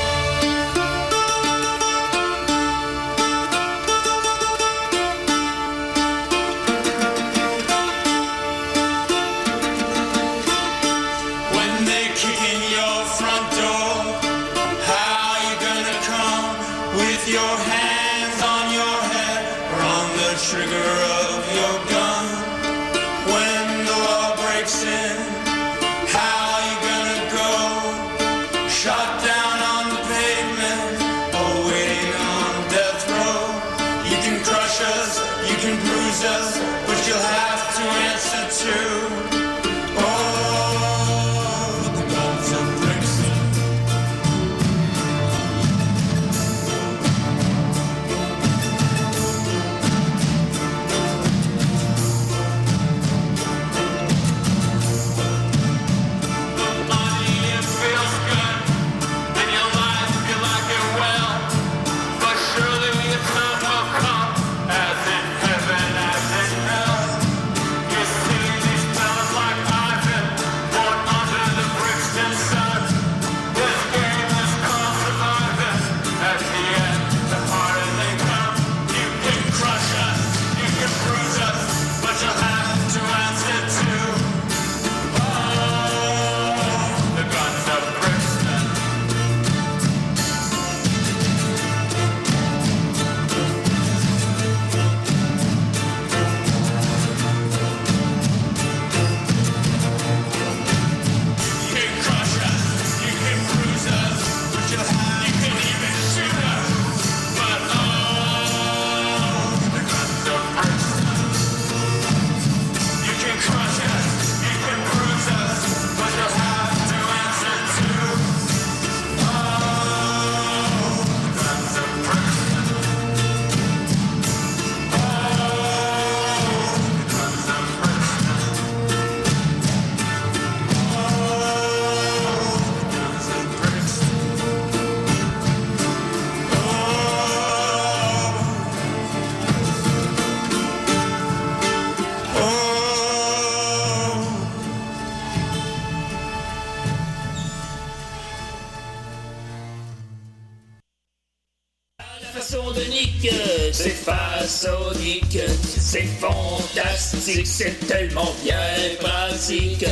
C'est fantastique, c'est tellement bien pratique.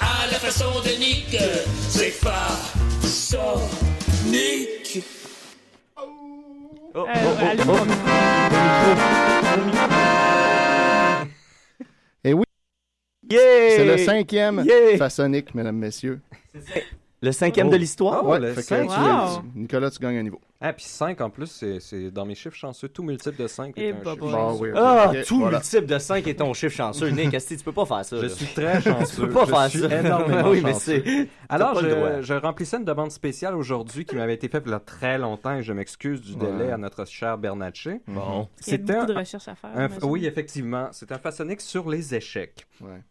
À la façon de Nick, c'est façonnique. Oh, Et oui, Yeah! c'est le cinquième Yeah! façonnique, mesdames, messieurs. Le cinquième de l'histoire? Oh, Ouais, le fait que tu-. Nicolas, tu gagnes un niveau. Ah, puis 5 en plus, c'est- c'est dans mes chiffres chanceux. Tout multiple de 5 est Eh, un bah, chiffre bah. Bon, chanceux. oui, ok. Ah, tout voilà. multiple de 5 est ton chiffre chanceux. Nick, Asti, tu peux pas faire ça. Je là. suis très chanceux. Tu peux pas je faire suis ça. énormément oui, mais chanceux. c'est. Alors, je, je remplissais une demande spéciale aujourd'hui qui m'avait été faite il y a très longtemps et je m'excuse du délai Ouais. à notre cher Bernatchez. Bon. Il y a C'était beaucoup de un- recherches à faire. un- oui, effectivement. C'est un façonnique sur les échecs. Ouais.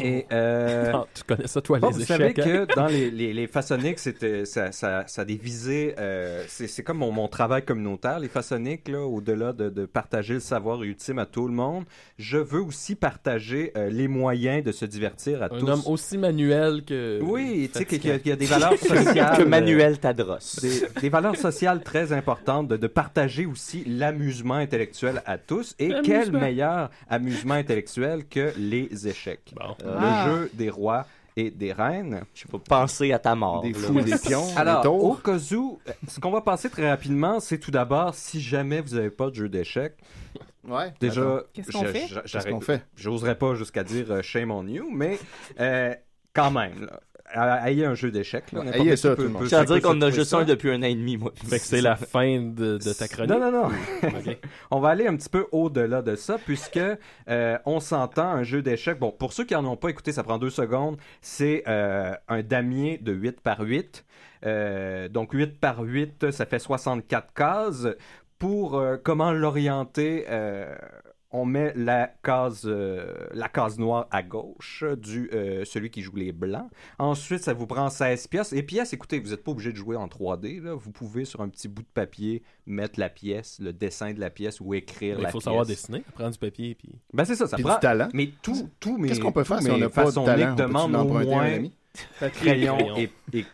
Et euh, [LAUGHS] tu connais ça, toi, bon, les vous échecs. savez hein? que dans [LAUGHS] les, les, les façonniques, c'était, ça, ça, ça a des visées. euh, c'est, c'est comme mon, mon travail communautaire, les façonniques, là, au-delà de, de partager le savoir ultime à tout le monde. Je veux aussi partager euh, les moyens de se divertir à Un tous. homme aussi manuel que. Oui, tu sais qu'il y, a- y des valeurs [LAUGHS] sociales. Que Manuel Tadros. Des, des valeurs sociales très importantes, de, de partager aussi l'amusement intellectuel à tous. Et quel meilleur amusement intellectuel que les échecs? Bon. Euh, Ah. Le jeu des rois et des reines. Je peux penser à ta mort. Des là. fous, des pions, Alors, des au cas où, euh, ce qu'on va passer très rapidement, c'est tout d'abord, si jamais vous n'avez pas de jeu d'échecs, Ouais. déjà. Qu'est-ce qu'on fait? Qu'est-ce qu'on fait? J'oserais pas jusqu'à dire euh, shame on you, mais euh, quand même, là, ayez un jeu d'échecs. là, ayez ça, peut- tout le monde. à peut dire qu'on a juste ça. un depuis un an et demi, moi. Fait que c'est la fin de, de ta chronique. Non, non, non. [LAUGHS] On va aller un petit peu au-delà de ça, puisque euh, on s'entend un jeu d'échecs. Bon, pour ceux qui n'en ont pas écouté, ça prend deux secondes. C'est euh, un damier de 8 par 8. Euh, donc 8 par 8, ça fait 64 cases. Pour euh, comment l'orienter, euh, on met la case, euh, la case noire à gauche du euh, celui qui joue les blancs. Ensuite, ça vous prend 16 pièces. Les pièces, écoutez, vous n'êtes pas obligé de jouer en 3D. Là. Vous pouvez, sur un petit bout de papier, mettre la pièce, le dessin de la pièce ou écrire Mais la il faut pièce. savoir dessiner, prendre du papier. Puis... Ben c'est ça, ça Puis prend du talent. Mais tout, tout Qu'est-ce qu'on peut faire si on n'a pas de Crayon. Et,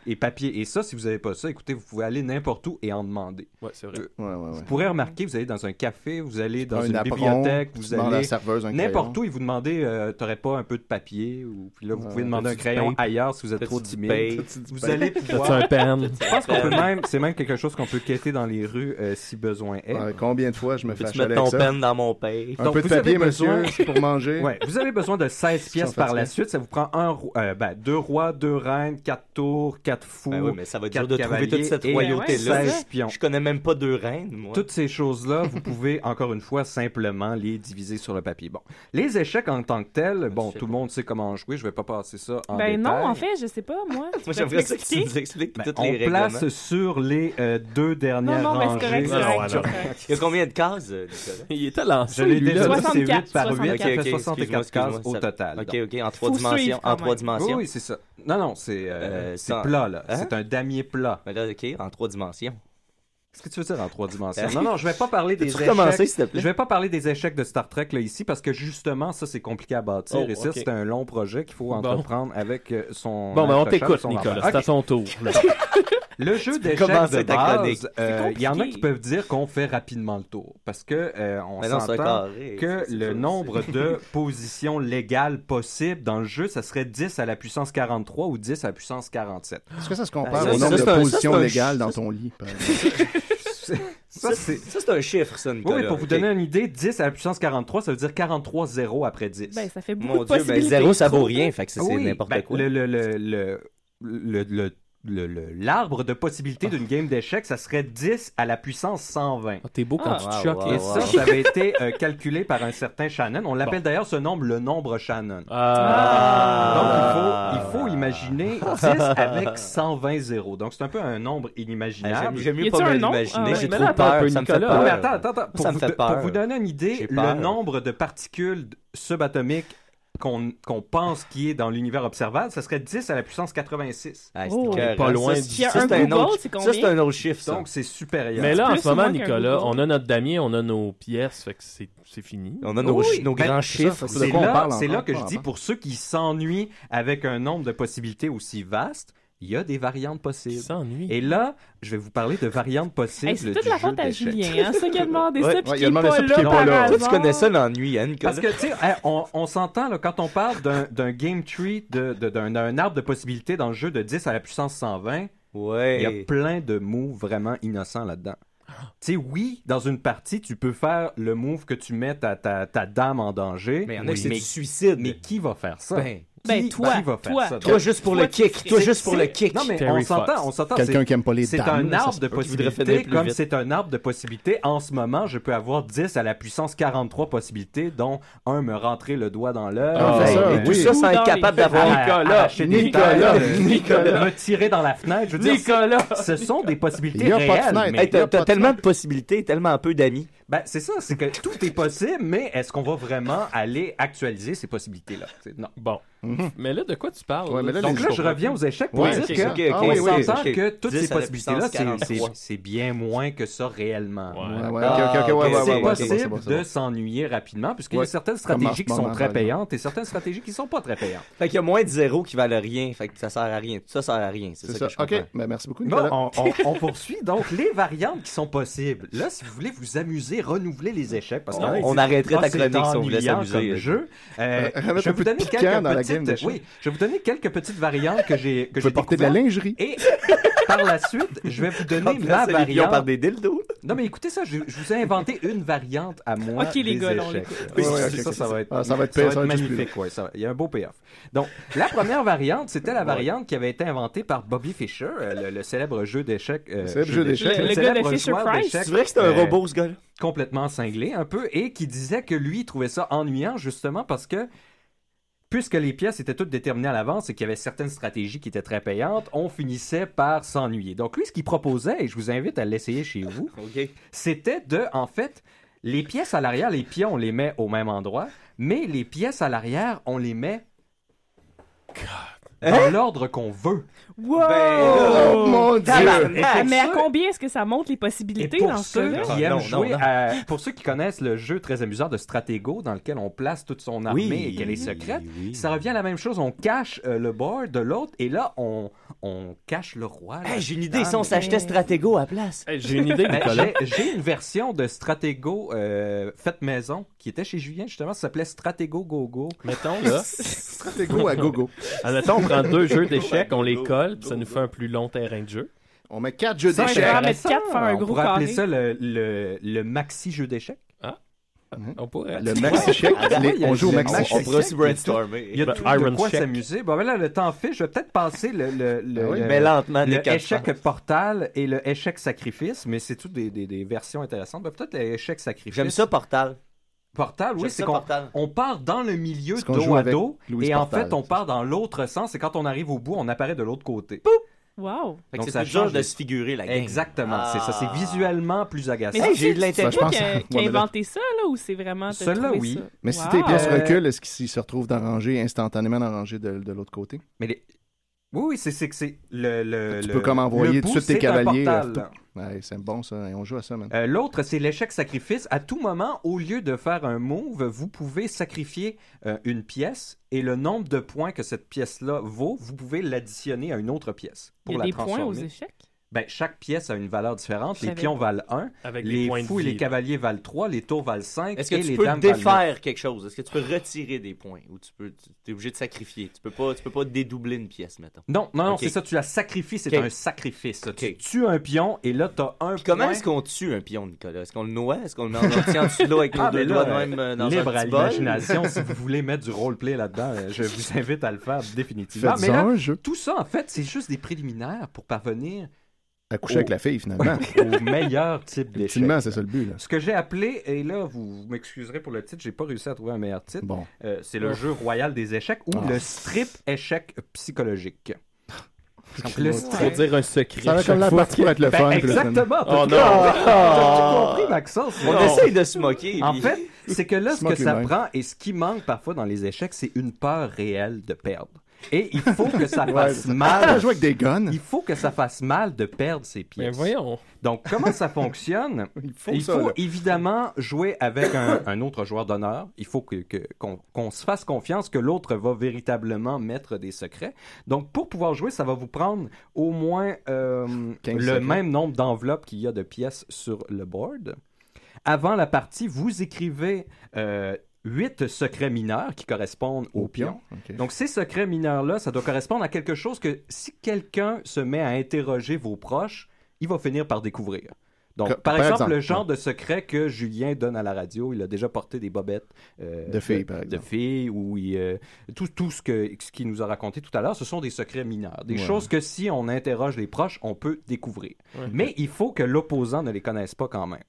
et, papier. Et ça, si vous n'avez pas ça, écoutez, vous pouvez aller n'importe où et en demander. Ouais, c'est vrai. Euh, vous pourrez remarquer, vous allez dans un café, vous allez dans une, une apron, bibliothèque, vous allez n'importe où et vous demandez, euh, t'aurais pas un peu de papier ou puis là vous pouvez demander un crayon ailleurs si vous êtes trop timide. Vous allez pouvoir. un pen? [LAUGHS] Je pense qu'on peut même, c'est même quelque chose qu'on peut quêter dans les rues euh, si besoin est. combien de fois je me fais mettre ton pen dans mon pain? Un peu de papier, monsieur, pour manger. [LAUGHS] Vous avez besoin de 16 pièces par la suite. Ça vous prend euh, ben, deux rois deux reines, quatre tours, quatre fous. Ben oui, mais ça va dire de trouver toute cette royauté-là. Je connais même pas deux reines, moi. Toutes ces choses-là, vous pouvez, encore une fois, simplement les diviser sur le papier. Bon. Les échecs en tant que tels, ah, bon, tout le monde sait comment jouer, je vais pas passer ça en ben détail. non, en fait, je sais pas, moi. [LAUGHS] moi, j'aimerais ça que tu nous expliques ben, toutes on les On place sur les euh, deux dernières non, non, rangées. Mais correct, non, il y a combien de cases, euh, Nicolas? Il est lancé. Je l'ai déjà dit, c'est 8 par 8, ça fait 64 cases au total. OK, OK, en trois dimensions. En trois dimensions. Oui, c'est ça. Non, non, c'est euh, euh, euh plat, là. Hein? C'est un damier plat. Mais là, OK, en trois dimensions. Qu'est-ce que tu veux dire en trois dimensions? Euh, non, non, je vais pas parler des [LAUGHS] échecs. Je vais pas parler des échecs de Star Trek là, ici parce que justement, ça, c'est compliqué à bâtir. Oh, et ça, c'est un long projet qu'il faut entreprendre avec son. Bon, ben on t'écoute, Nicolas. C'est à rapport. Ok. ton tour. là. [LAUGHS] Le jeu [LAUGHS] d'échecs de base, euh, il y en a qui peuvent dire qu'on fait rapidement le tour parce que euh, on s'entend que le nombre de [LAUGHS] positions légales possibles dans le jeu, ça serait 10 à la puissance 43 ou 10 à la puissance 47. Est-ce que ça se compare ah, au nombre de positions légales dans ton lit [LAUGHS] Ça, c'est un chiffre, ça, Nicolas. Oui, pour vous okay. donner une idée, 10 à la puissance 43, ça veut dire 43 0 après 10. Ben, ça fait beaucoup Mon de Dieu, ben, 0, ça vaut rien, fait que c'est oui, n'importe ben, quoi. Le, le, le, le l'arbre de possibilités d'une ah. game d'échecs, ça serait 10 à la puissance 120. Oh, ah, T'es beau quand ah, tu te choques. Et ça, ça avait été euh, calculé par un certain Shannon. On l'appelle d'ailleurs ce nombre le nombre Shannon. Donc, il faut, il faut imaginer 10 avec 120 zéros. Donc, c'est un peu un nombre inimaginable. Ah, J'aime mieux pas l'imaginer. J'ai trop peur. Ça me fait peur. Pour vous donner une idée, le nombre de particules subatomiques qu'on qu pense qui est dans l'univers observable, ça serait 10 à la puissance 86. Ah, oh, pas loin du ça, c'est un, autre... un, autre chiffre. Donc c'est supérieur. Mais là, en ce moment, Nicolas, on a notre damier, on a nos pièces, fait que c'est fini. On a nos, ben, grands chiffres. C'est là, que je dis pour ceux qui s'ennuient avec un nombre de possibilités aussi vaste, il y a des variantes possibles. Et là, je vais vous parler de variantes possibles. Hey, c'est toute la faute à Julien, hein, ça qui a demandé [LAUGHS] ça, puis ouais, a pas là. Toi, tu connais ça, l'ennui, hein, Nicolas? Parce que, tu sais, on, on s'entend, quand on parle d'un game tree, d'un de, de, arbre de possibilités dans le jeu de 10 à la puissance 120, ouais. il y a plein de moves vraiment innocents là-dedans. Tu sais, oui, dans une partie, tu peux faire le move que tu mets ta, ta, ta dame en danger. Mais il y en a oui, qui c'est suicide. Mais qui va faire ça? Ben, ben, toi, va faire toi, ça? Toi, juste pour le kick. Toi, juste pour le kick. Non, mais on s'entend, on s'entend. Quelqu'un qui aime pas les C'est un arbre de possibilités. Comme c'est un arbre de possibilités, en ce moment, je peux avoir 10 à la puissance 43 possibilités, dont un me rentrer le doigt dans l'œil. Et, et tout oui. ça, sans être capable d'avoir... Nicolas, [LAUGHS] Nicolas, Nicolas. Me tirer dans la fenêtre. Nicolas. ce sont des possibilités réelles. T'as tellement de possibilités, tellement peu d'amis. Ben, c'est ça, c'est que [LAUGHS] tout est possible, mais est-ce qu'on va vraiment aller actualiser ces possibilités-là? Non. Bon. Mhm. Mais là, de quoi tu parles? Donc là, je reviens aux échecs pour dire que, que toutes ces possibilités-là, c'est, bien moins que ça réellement. C'est possible de s'ennuyer rapidement, puisqu'il y a certaines stratégies qui sont très payantes et certaines stratégies qui ne sont pas très payantes. Fait qu'il y a moins de zéro qui valent rien, fait que ça sert à rien. Ça sert à rien, c'est ça, OK, ben, merci beaucoup, On [LAUGHS] poursuit donc les variantes qui sont possibles. Là, si vous voulez vous amuser renouveler les échecs, parce qu'on arrêterait ah, ta chronique si on voulait s'amuser. jeu. Euh, euh, je vais vous donner quelques petites, oui, je vais vous donner quelques petites variantes que j'ai que vais porter de la lingerie. Et par la suite, je vais vous [LAUGHS] donner ma variante. par des dildos. Non mais écoutez ça, je, vous ai inventé une variante à moi OK les gars. On ah, ça, va être, magnifique, il y a un beau payoff. Donc la première variante, c'était la variante qui avait été inventée par Bobby Fischer, euh, le, célèbre jeu d'échecs. Le jeu d'échecs. Le, le, de Fisher Price. C'est vrai que c'était un robot ce gars complètement cinglé un peu et qui disait que lui trouvait ça ennuyant justement parce que puisque les pièces étaient toutes déterminées à l'avance et qu'il y avait certaines stratégies qui étaient très payantes, on finissait par s'ennuyer. Donc lui, ce qu'il proposait, et je vous invite à l'essayer chez vous, [LAUGHS] c'était de, en fait, les pièces à l'arrière, les pions, on les met au même endroit, mais les pièces à l'arrière, on les met dans Hein? l'ordre qu'on veut. Wow! Oh, mon Dieu! Mais à combien est-ce que ça montre les possibilités pour dans ce qui Ah, aiment non, jouer non, non. à- pour ceux qui connaissent le jeu très amusant de Stratego dans lequel on place toute son armée Oui, et qu'elle est oui, secrète, oui. ça revient à la même chose. On cache euh, le board de l'autre et là on, on cache le roi. Hey, j'ai une idée, si on s'achetait Stratego à la place. Hey, J'ai une idée, Ben, Nicolas. j'ai- une version de Stratego euh, faite maison qui était chez Julien justement, ça s'appelait Stratego Gogo. Mettons, là. [LAUGHS] Stratego à gogo. Admettons, on prend deux jeux d'échecs, on les colle, puis ça nous fait un plus long terrain de jeu. On met quatre jeux d'échecs. on va mettre quatre, faire un on gros pourrait appeler ça le, le, le maxi jeu d'échecs. On pourrait. Le maxi chèque, on joue au le maxi maxi On chèque. pourrait aussi chèque, brainstormer. Il y a tout Iron de quoi Check. s'amuser. Bon, ben là, le temps fait. Je vais peut-être passer le, le, le, Ah oui, le- mais lentement, le échec portal et le échec sacrifice, mais c'est toutes des, des, des versions intéressantes. Ben, peut-être l'échec sacrifice. J'aime ça, Portal. Portal, oui, J'aime c'est ça, qu'on Portal. on part dans le milieu dos à dos Louis et en fait on part dans l'autre sens et quand on arrive au bout on apparaît de l'autre côté. Wow! Fait que Donc, c'est ça change de se figurer la game. Exactement, c'est ça. C'est Ah. visuellement plus agaçant. Mais Hey, c'est j'ai eu de c'est l'intérêt. toi Je qui a, [LAUGHS] inventé ça, là, ou c'est vraiment... trouvé oui. ça? Mais si tes pièces Euh, reculent, est-ce qu'ils se retrouvent d'arranger instantanément d'arranger de, de l'autre côté? Mais les- oui, oui, c'est c'est que c'est le, le Tu le- peux comme envoyer le tout de suite tes cavaliers. euh. Ouais, c'est bon ça, et on joue à ça, man. Euh, L'autre, c'est l'échec sacrifice. À tout moment, au lieu de faire un move, vous pouvez sacrifier euh, une pièce et le nombre de points que cette pièce-là vaut, vous pouvez l'additionner à une autre pièce Il pour y a la des points aux transformer. échecs? Ben, chaque pièce a une valeur différente. Les pions valent 1, Avec les points de fous et les cavaliers valent 3, les tours valent 5 Est-ce que et tu les peux dames valent neuf. défaire quelque chose? Est-ce que tu peux retirer des points? Ou tu peux, tu es obligé de sacrifier? Tu peux pas, tu peux pas dédoubler une pièce, mettons. Non, non, non, c'est ça, tu la sacrifies, c'est un sacrifice. Tu tues un pion et là, t'as un Puis comment point. est-ce qu'on tue un pion, Nicolas? Est-ce qu'on le noie? Est-ce qu'on le met en dessous de l'eau avec [LAUGHS] nos Ah, deux ben doigts là, de même euh, dans libre un à petit bol? l'imagination, si vous voulez mettre du roleplay là-dedans, euh, je vous invite à le faire définitivement. Mais là, un jeu. tout ça, en fait, c'est juste des préliminaires pour parvenir À coucher Oh. avec la fille, finalement. [LAUGHS] au meilleur type d'échec. Ultimement, c'est ça le but. Là. Ce que j'ai appelé, et là, vous m'excuserez pour le titre, j'ai pas réussi à trouver un meilleur titre. Bon. Euh, c'est le Oh. jeu royal des échecs ou Ah. le strip échec psychologique. Donc, Faut dire un secret. Ça va comme la partie pour être le Ben, fun. exactement. Oh non. t'as tout compris, Maxence? On Non. essaye de se moquer. En puis- fait, c'est que là, ce que ça prend et ce qui manque parfois dans les échecs, c'est une peur réelle de perdre. Et il faut que ça Ouais, fasse ça- mal. Jouer avec des guns. Il faut que ça fasse mal de perdre ses Mais pièces. voyons. Donc, comment ça fonctionne? [LAUGHS] Il faut Il ça, faut là. évidemment jouer avec un, un autre joueur d'honneur. Il faut que- qu'on, se fasse confiance que l'autre va véritablement mettre des secrets. Donc, pour pouvoir jouer, ça va vous prendre au moins euh, 15 le secrets. même nombre d'enveloppes qu'il y a de pièces sur le board. Avant la partie, vous écrivez euh, huit secrets mineurs qui correspondent au, pion. Donc, ces secrets mineurs-là, ça doit correspondre à quelque chose que si quelqu'un se met à interroger vos proches, il va finir par découvrir. Donc, Que- par, par exemple, exemple, le genre de secret que Julien donne à la radio, il a déjà porté des bobettes euh, De filles, par de exemple. filles, ou euh, tout, tout ce que ce qu'il nous a raconté tout à l'heure, ce sont des secrets mineurs, des Ouais. choses que si on interroge les proches, on peut découvrir. Ouais. Mais il faut que l'opposant ne les connaisse pas quand même.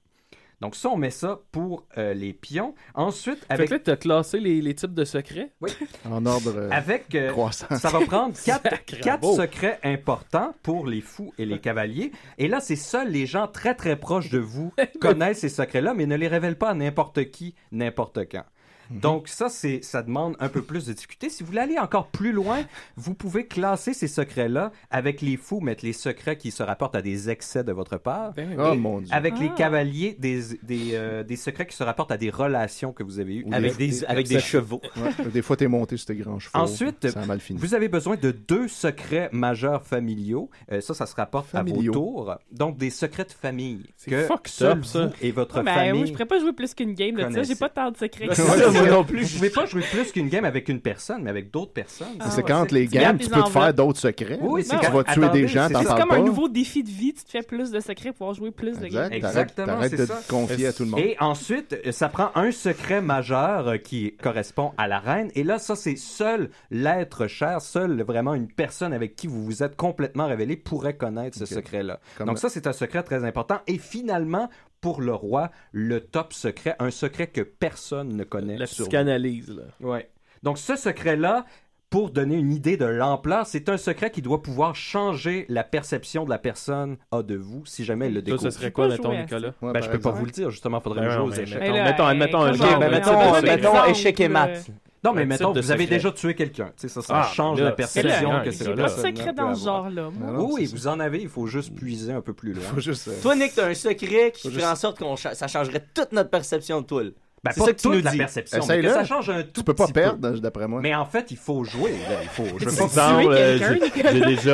Donc ça, on met ça pour euh, les pions. Ensuite, Fait avec que là, t'as classé les, les types de secrets. [LAUGHS] En ordre euh, avec euh, croissant. ça va prendre [LAUGHS] quatre, quatre secrets importants pour les fous et les cavaliers. Et là, c'est seuls les gens très très proches de vous [LAUGHS] connaissent ces secrets-là, mais ne les révèlent pas à n'importe qui, n'importe quand. Donc ça, c'est, ça demande un peu plus de difficulté. Si vous voulez aller encore plus loin, vous pouvez classer ces secrets-là avec les fous, mettre les secrets qui se rapportent à des excès de votre part. Ben oui. Oh mon dieu. Avec les Ah. cavaliers, des, des, euh, des secrets qui se rapportent à des relations que vous avez eues. Ou Avec des, avec des chevaux. Ouais, Des fois, t'es monté sur tes grands chevaux. Ensuite, ça a mal fini. Vous avez besoin de deux secrets majeurs familiaux. Euh, ça, ça se rapporte Familiaux. à vos tours. Donc, des secrets de famille. C'est Que fucked seul up, ça. vous et votre Ouais, ben, famille oui, je pourrais pas jouer plus qu'une game de ça. J'ai pas tant de secrets. [LAUGHS] C'est moi non plus. Vous pouvez pas jouer plus qu'une game avec une personne, mais avec d'autres personnes. Ah, c'est ouais, quand c'est- les games, tu peux te faire d'autres secrets. Oui, c'est tu vas tuer attendez, des gens, c'est- t'en c'est C'est parles comme pas. un nouveau défi de vie. Tu te fais plus de secrets pour pouvoir jouer plus de games. Exactement, t'arrêtes c'est de ça. te confier à tout le monde. Et ensuite, euh, ça prend un secret majeur euh, qui correspond à la reine. Et là, ça, c'est seul l'être cher, seul vraiment une personne avec qui vous vous êtes complètement révélé pourrait connaître ce secret-là. Comme- Donc ça, c'est un secret très important. Et finalement, pour le roi, le top secret, un secret que personne ne connaît La sur psychanalyse, là. Ouais. Donc ce secret-là, pour donner une idée de l'ampleur, c'est un secret qui doit pouvoir changer la perception de la personne a de vous si jamais elle le découvre. ce serait quoi, pas mettons, Nicolas? Ouais, Ben, je peux pas vous le dire, justement, faudrait Ben jouer aux échecs. mettons- là, mettons- euh, mettons un ben, là, mettons- échec et maths. Non, mais mettons, vous avez déjà tué quelqu'un. Tu sais, ça, ça Ah, change là, la perception c'est que clair, cette j'ai pas de personne secret dans ce genre-là. oui, c'est vous en avez, il faut juste puiser un peu plus loin. Faut juste, euh, Toi, Nick, t'as un secret qui Faut ferait juste- en sorte que ça changerait toute notre perception de toi. Ben, c'est pas ça que tu toute nous la perception, mais Essaye-le. que ça change un tout Tu peux pas petit peu. perdre, d'après moi. Mais en fait, il faut jouer. Il faut. Je [LAUGHS] pas. [LAUGHS] euh, j'ai déjà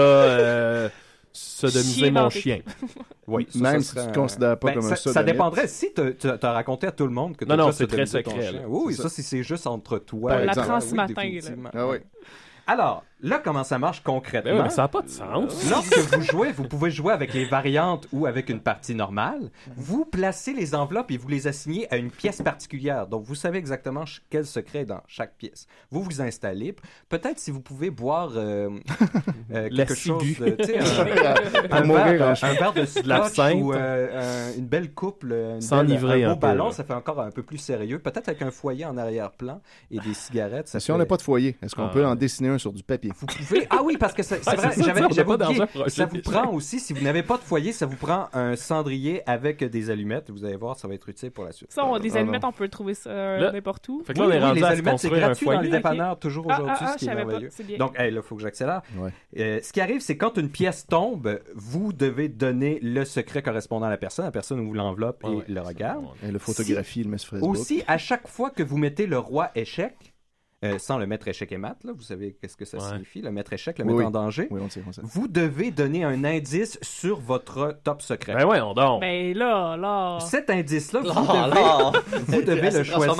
dans mon chien. [LAUGHS] Oui, ça, Même ça si tu un- te considères pas Ben, comme ça, un ça sodomite. dépendrait si tu as raconté à tout le monde que tu Non, non, c'est très secret, là. Oui, C'est ça, si c'est juste entre toi. Toi, l'apprend ce oui, matin, là. définitivement. Ah oui. Alors, là, comment ça marche concrètement? Ben oui, mais ça n'a pas de sens. Lorsque vous jouez, vous pouvez jouer avec les variantes ou avec une partie normale. Vous placez les enveloppes et vous les assignez à une pièce particulière. Donc, vous savez exactement quel secret est dans chaque pièce. Vous vous installez. Peut-être si vous pouvez boire euh, [LAUGHS] euh, quelque chose, de- sais, [LAUGHS] un, un verre, un verre de [LAUGHS] scotch ou euh, un- une belle couple, une S'enivrer belle- un un beau peu, ballon, là. ça fait encore un peu plus sérieux. Peut-être avec un foyer en arrière-plan et des cigarettes. Ça Si on n'a pas de foyer, est-ce qu'on Ah. peut en dessiner un sur du papier? Vous pouvez. Ah oui, parce que c'est Ah, vrai, c'est ça, j'avais vous prend aussi, si vous n'avez pas de foyer, ça vous prend un cendrier avec des allumettes. Vous allez voir, ça va être utile pour la suite. Ça, on, des Ah, allumettes, non. on peut le trouver ça euh, Là- n'importe où. Fait que là, on est Oui, rendu les allumettes, c'est gratuit dans les dépanneurs toujours Ah, aujourd'hui, ah, ah, ce qui je est savais pas. merveilleux. Donc, il faut que j'accélère. Ouais. Euh, ce qui arrive, c'est quand une pièce tombe, vous devez donner le secret correspondant à la personne. La personne ouvre l'enveloppe et le regarde. Et le photographie, il le met sur Facebook. Aussi, à chaque fois que vous mettez le roi échec, euh, sans le maître échec et mat, là, vous savez qu'est-ce que ça Ouais. signifie, le maître échec, le Oui, mettre oui. en danger, Oui, on sait, on sait. vous devez donner un indice sur votre top secret. Ben ouais, on dort. Ben là, là. Cet indice-là, vous Là, devez, là. [LAUGHS] vous devez Elle le choisir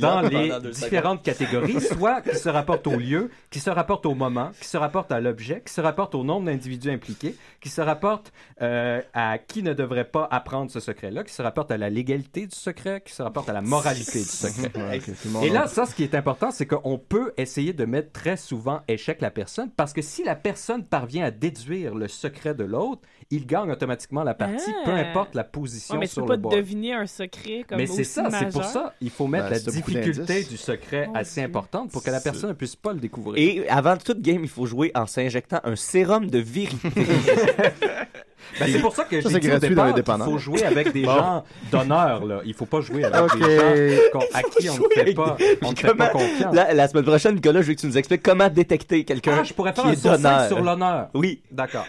dans les différentes catégories, soit qui se rapportent au lieu, qui se rapportent au moment, qui se rapportent à l'objet, qui se rapportent au nombre d'individus impliqués, qui se rapportent euh, à qui ne devrait pas apprendre ce secret-là, qui se rapportent à la légalité du secret, qui se rapportent à la moralité du secret. [LAUGHS] Ouais, Et là, ça, ce qui est important, c'est qu'on peut essayer de mettre très souvent échec la personne, parce que si la personne parvient à déduire le secret de l'autre, il gagne automatiquement la partie, Ah. peu importe la position Ouais, mais tu sur peux le pas board. deviner un secret comme Mais c'est ça, c'est pour ça, il faut mettre Ben, la difficulté du secret assez Dieu. importante pour que la personne ne puisse pas le découvrir. Et avant toute game, il faut jouer en s'injectant un sérum de vérité. [LAUGHS] Ben, c'est pour ça que j'ai dit au départ qu'il faut jouer avec des Bon. gens d'honneur. là. Il faut pas jouer avec des gens à qui on ne fait avec pas, on ne fait pas confiance. La, la semaine prochaine, Nicolas, je veux que tu nous expliques comment détecter quelqu'un Ah, je pourrais faire qui un est d'honneur. sur l'honneur. Oui. D'accord.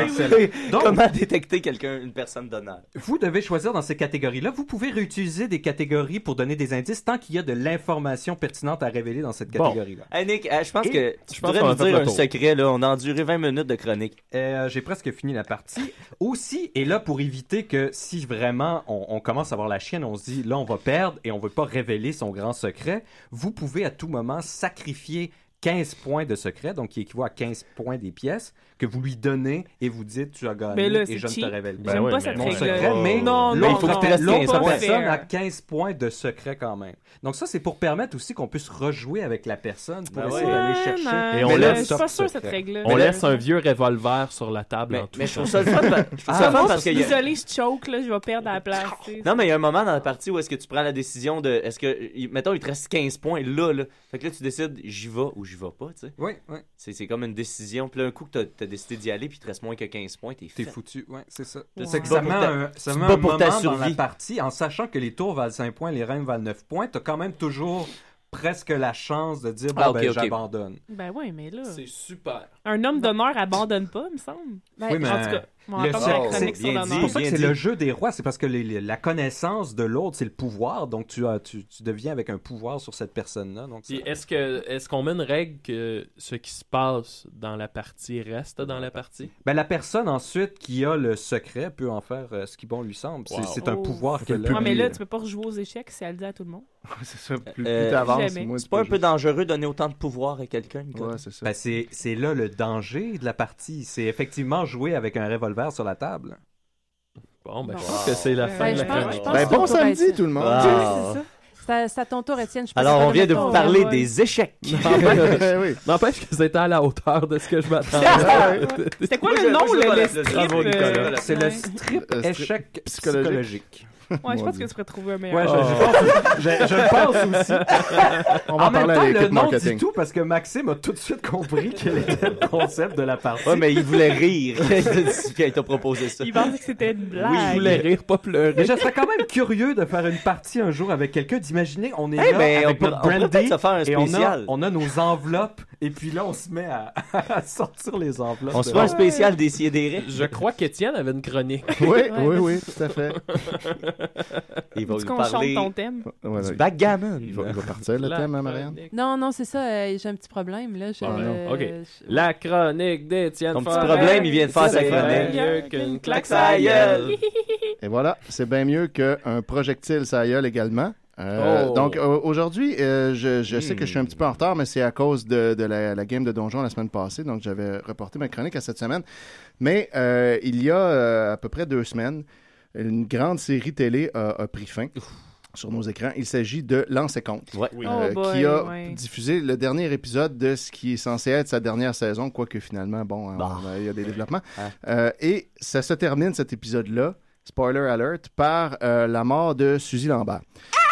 Excellent. Donc, comment détecter quelqu'un, une personne d'honneur? Vous devez choisir dans ces catégories-là. Vous pouvez réutiliser des catégories pour donner des indices tant qu'il y a de l'information pertinente à révéler dans cette Bon. catégorie-là. Hey Nick, euh, je pense Et que je tu pourrais nous dire un secret. Là. On a enduré 20 minutes de chronique. Euh, J'ai presque fini la partie. Aussi, et là, pour éviter que si vraiment on, commence à avoir la chienne, on se dit là, on va perdre et on veut pas révéler son grand secret, vous pouvez à tout moment sacrifier 15 points de secret, donc qui équivaut à 15 points des pièces, que vous lui donnez et vous dites tu as gagné Mais là, et je ne te révèle Ben J'aime ouais, pas mais cette mon règle. secret, mais non, mais il faut que tu restes l'autre 15 points. personne a 15 points de secret quand même. Donc ça, c'est pour permettre aussi qu'on puisse rejouer avec la personne pour Ben essayer ouais. d'aller chercher. mais Et on je laisse- suis pas sûr cette règle-là. On Mais laisse là- un vieux revolver sur la table Mais, en tout mais je trouve ça le fun, Ah, parce a... Désolé, je choke, là, je vais perdre à la place. tu. Non, mais il y a un moment dans la partie où est-ce que tu prends la décision de. Est-ce que. Mettons, il te reste 15 points là, là. Fait que là, tu décides, j'y vais ou j'y vais pas, tu sais. Oui, oui. C'est c'est comme une décision. Puis là, un coup que t'as as décidé d'y aller, puis il te reste moins que 15 points, t'es T'es foutu, ouais, c'est ça. C'est que ça met bats pour ta- un, ça met un moment dans la survie. partie, en sachant que les tours valent 5 points, les reines valent 9 points, t'as quand même toujours presque la chance de dire, bon, Ah, ok, ben, j'abandonne. Ben ouais, mais là, C'est super. un homme d'honneur abandonne pas, me semble. Ben, Oui, mais En tout cas, le c'est sur bien l'honneur. dit. C'est pour ça que c'est dit. le jeu des rois, c'est parce que les- les- la connaissance de l'autre, c'est le pouvoir, donc tu, as, tu, tu deviens avec un pouvoir sur cette personne-là. Donc Puis ça- est-ce que est-ce qu'on met une règle que ce qui se passe dans la partie reste dans la partie? Ben, la personne ensuite qui a le secret peut en faire euh, ce qui bon lui semble. C'est Wow. c'est un Oh. pouvoir qu'elle le a. Ouais, mais là, tu peux pas rejouer aux échecs si elle dit à tout le monde. [LAUGHS] c'est ça. Plus, plus Euh, t'avances, C'est tu pas un peu dangereux de donner autant de pouvoir à quelqu'un, jouer. Nicolas? Ouais, c'est ça. Ben, c'est c'est là le danger de la partie. C'est effectivement jouer avec un revolver sur la table. Bon, ben, je pense que c'est la Ben, fin de la chronique. Ben, bon samedi, tout le monde. [LAUGHS] Ah. C'est ça. C'est à- ton tour, Étienne. Je Alors, on vient de vous parler ouais. des échecs. [LAUGHS] N'empêche- [LAUGHS] oui. N'empêche que c'était à la hauteur de ce que je m'attendais. C'était quoi le nom, le, strip? euh. C'est le Euh, strip échec psychologique. Ouais, je pense que tu pourrais trouver un meilleur. Ouais, je, je pense, je- je le pense aussi. [LAUGHS] On va en même parler à temps, l'équipe le nom marketing. dit tout parce que Maxime a tout de suite compris quel était le concept de la partie. Ouais, mais il voulait rire quand [LAUGHS] il t'a proposé ça. Il pensait que c'était une blague. Oui, il voulait rire, pas pleurer. Mais je serais quand même curieux de faire une partie un jour avec quelqu'un, d'imaginer on est Eh là ben, on avec peut- notre on se faire un et on a, spécial. on a nos enveloppes et puis là on se met à, [LAUGHS] à sortir les enveloppes. On se fait un spécial des Je crois qu'Étienne avait une chronique. Oui, oui, oui, tout à fait. Il va nous qu'on chante parler ton thème? Ouais, du backgammon. Il va, il va partir le La thème, hein, Marianne? chronique. Non, non, c'est ça. euh, J'ai un petit problème, là. Je, Ah, non. euh, OK. je- La chronique d'Étienne Ton petit Forêt. problème, il vient de faire sa C'est chronique. mieux qu'une claque sa sa gueule. Et voilà, c'est bien mieux qu'un projectile ça gueule également. Euh, Oh. Donc euh, aujourd'hui, euh, je, je sais que je suis un petit peu en retard, mais c'est à cause de, de la, la game de donjon la semaine passée, donc j'avais reporté ma chronique à cette semaine. Mais euh, il y a euh, à peu près deux semaines, une grande série télé a, a pris fin. Sur nos écrans. Il s'agit de Lance et Compte, Ouais. Oui. euh, Oh boy, qui a ouais. diffusé le dernier épisode de ce qui est censé être sa dernière saison, quoique finalement, bon, hein, Bah. il y a des développements. Euh, et ça se termine, cet épisode-là, spoiler alert, par euh, la mort de Suzy Lambert.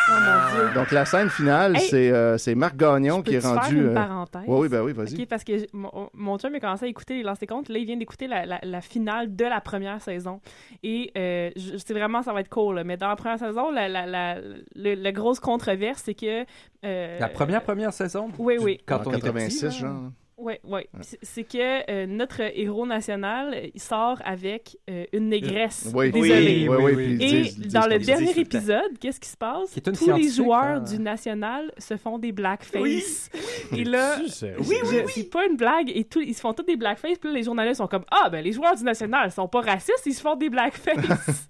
Oh Dieu. Donc la scène finale, Hey! c'est euh, c'est Marc Gagnon qui est rendu. faire une euh, parenthèse? Oui, oui, ben oui, vas-y. Ok, parce que mon, mon chum a commencé à écouter les lancers comptes. Là, il vient d'écouter la, la, la finale de la première saison. Et euh, je, c'est vraiment, ça va être cool. là. Mais dans la première saison, la, la, la, grosse controverse, c'est que. euh, La première première saison? Oui, oui. Quand En on était 86, petit, là. genre. Oui, oui. C'est- C'est que euh, notre héros national, euh, il sort avec euh, une négresse. Oui, Désolé. oui, oui, oui, puis ils Et dans le dernier épisode, qu'est-ce qui se passe? Qui est une Tous les joueurs hein. du national se font des blackface. Et là, oui, oui, c'est pas une blague. Et tout, ils se font tous des blackface. Puis là, les journalistes sont comme Ah, ben les joueurs du national sont pas racistes, ils se font des blackface.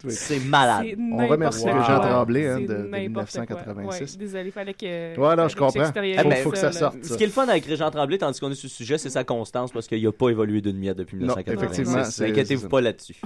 [LAUGHS] C'est malade. On remercie quoi. Jean Tremblay hein, de, de n'importe quoi. 1986. Ouais, désolé, fallait que. Ouais, non, je comprends. j'extériorise Faut- faut que ça là. sorte. Ce qui est le fun avec Régent Tremblay, tandis qu'on est sur sujet, c'est sa constance parce qu'il n'a pas évolué d'une miette depuis Non, 1986. effectivement, c'est- Inquiétez-vous c'est pas là-dessus.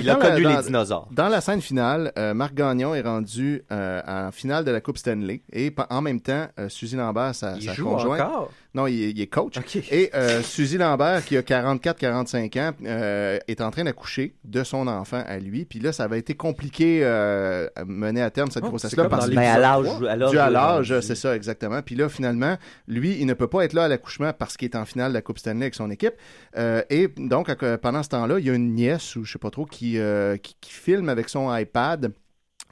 Il a connu les dinosaures. Dans la scène finale, euh, Marc Gagnon est rendu euh, en finale de la Coupe Stanley et en même temps, euh, Suzy Lambert, sa, conjointe, encore? Non, il, est- il est coach, et euh, Suzy Lambert, qui a 44-45 ans, euh, est en train d'accoucher de son enfant à lui. Puis là, ça avait été compliqué euh, à mener à terme cette Oh, grossesse-là parce dans Ben, à l'âge. à l'âge Dû à de- l'âge, c'est ça, exactement. Puis là, finalement, lui, il ne peut pas être là à l'accouchement parce qu'il est en finale de la Coupe Stanley avec son équipe. Euh, et donc, pendant ce temps-là, il y a une nièce, ou je sais pas trop, qui, euh, qui, qui filme avec son iPad.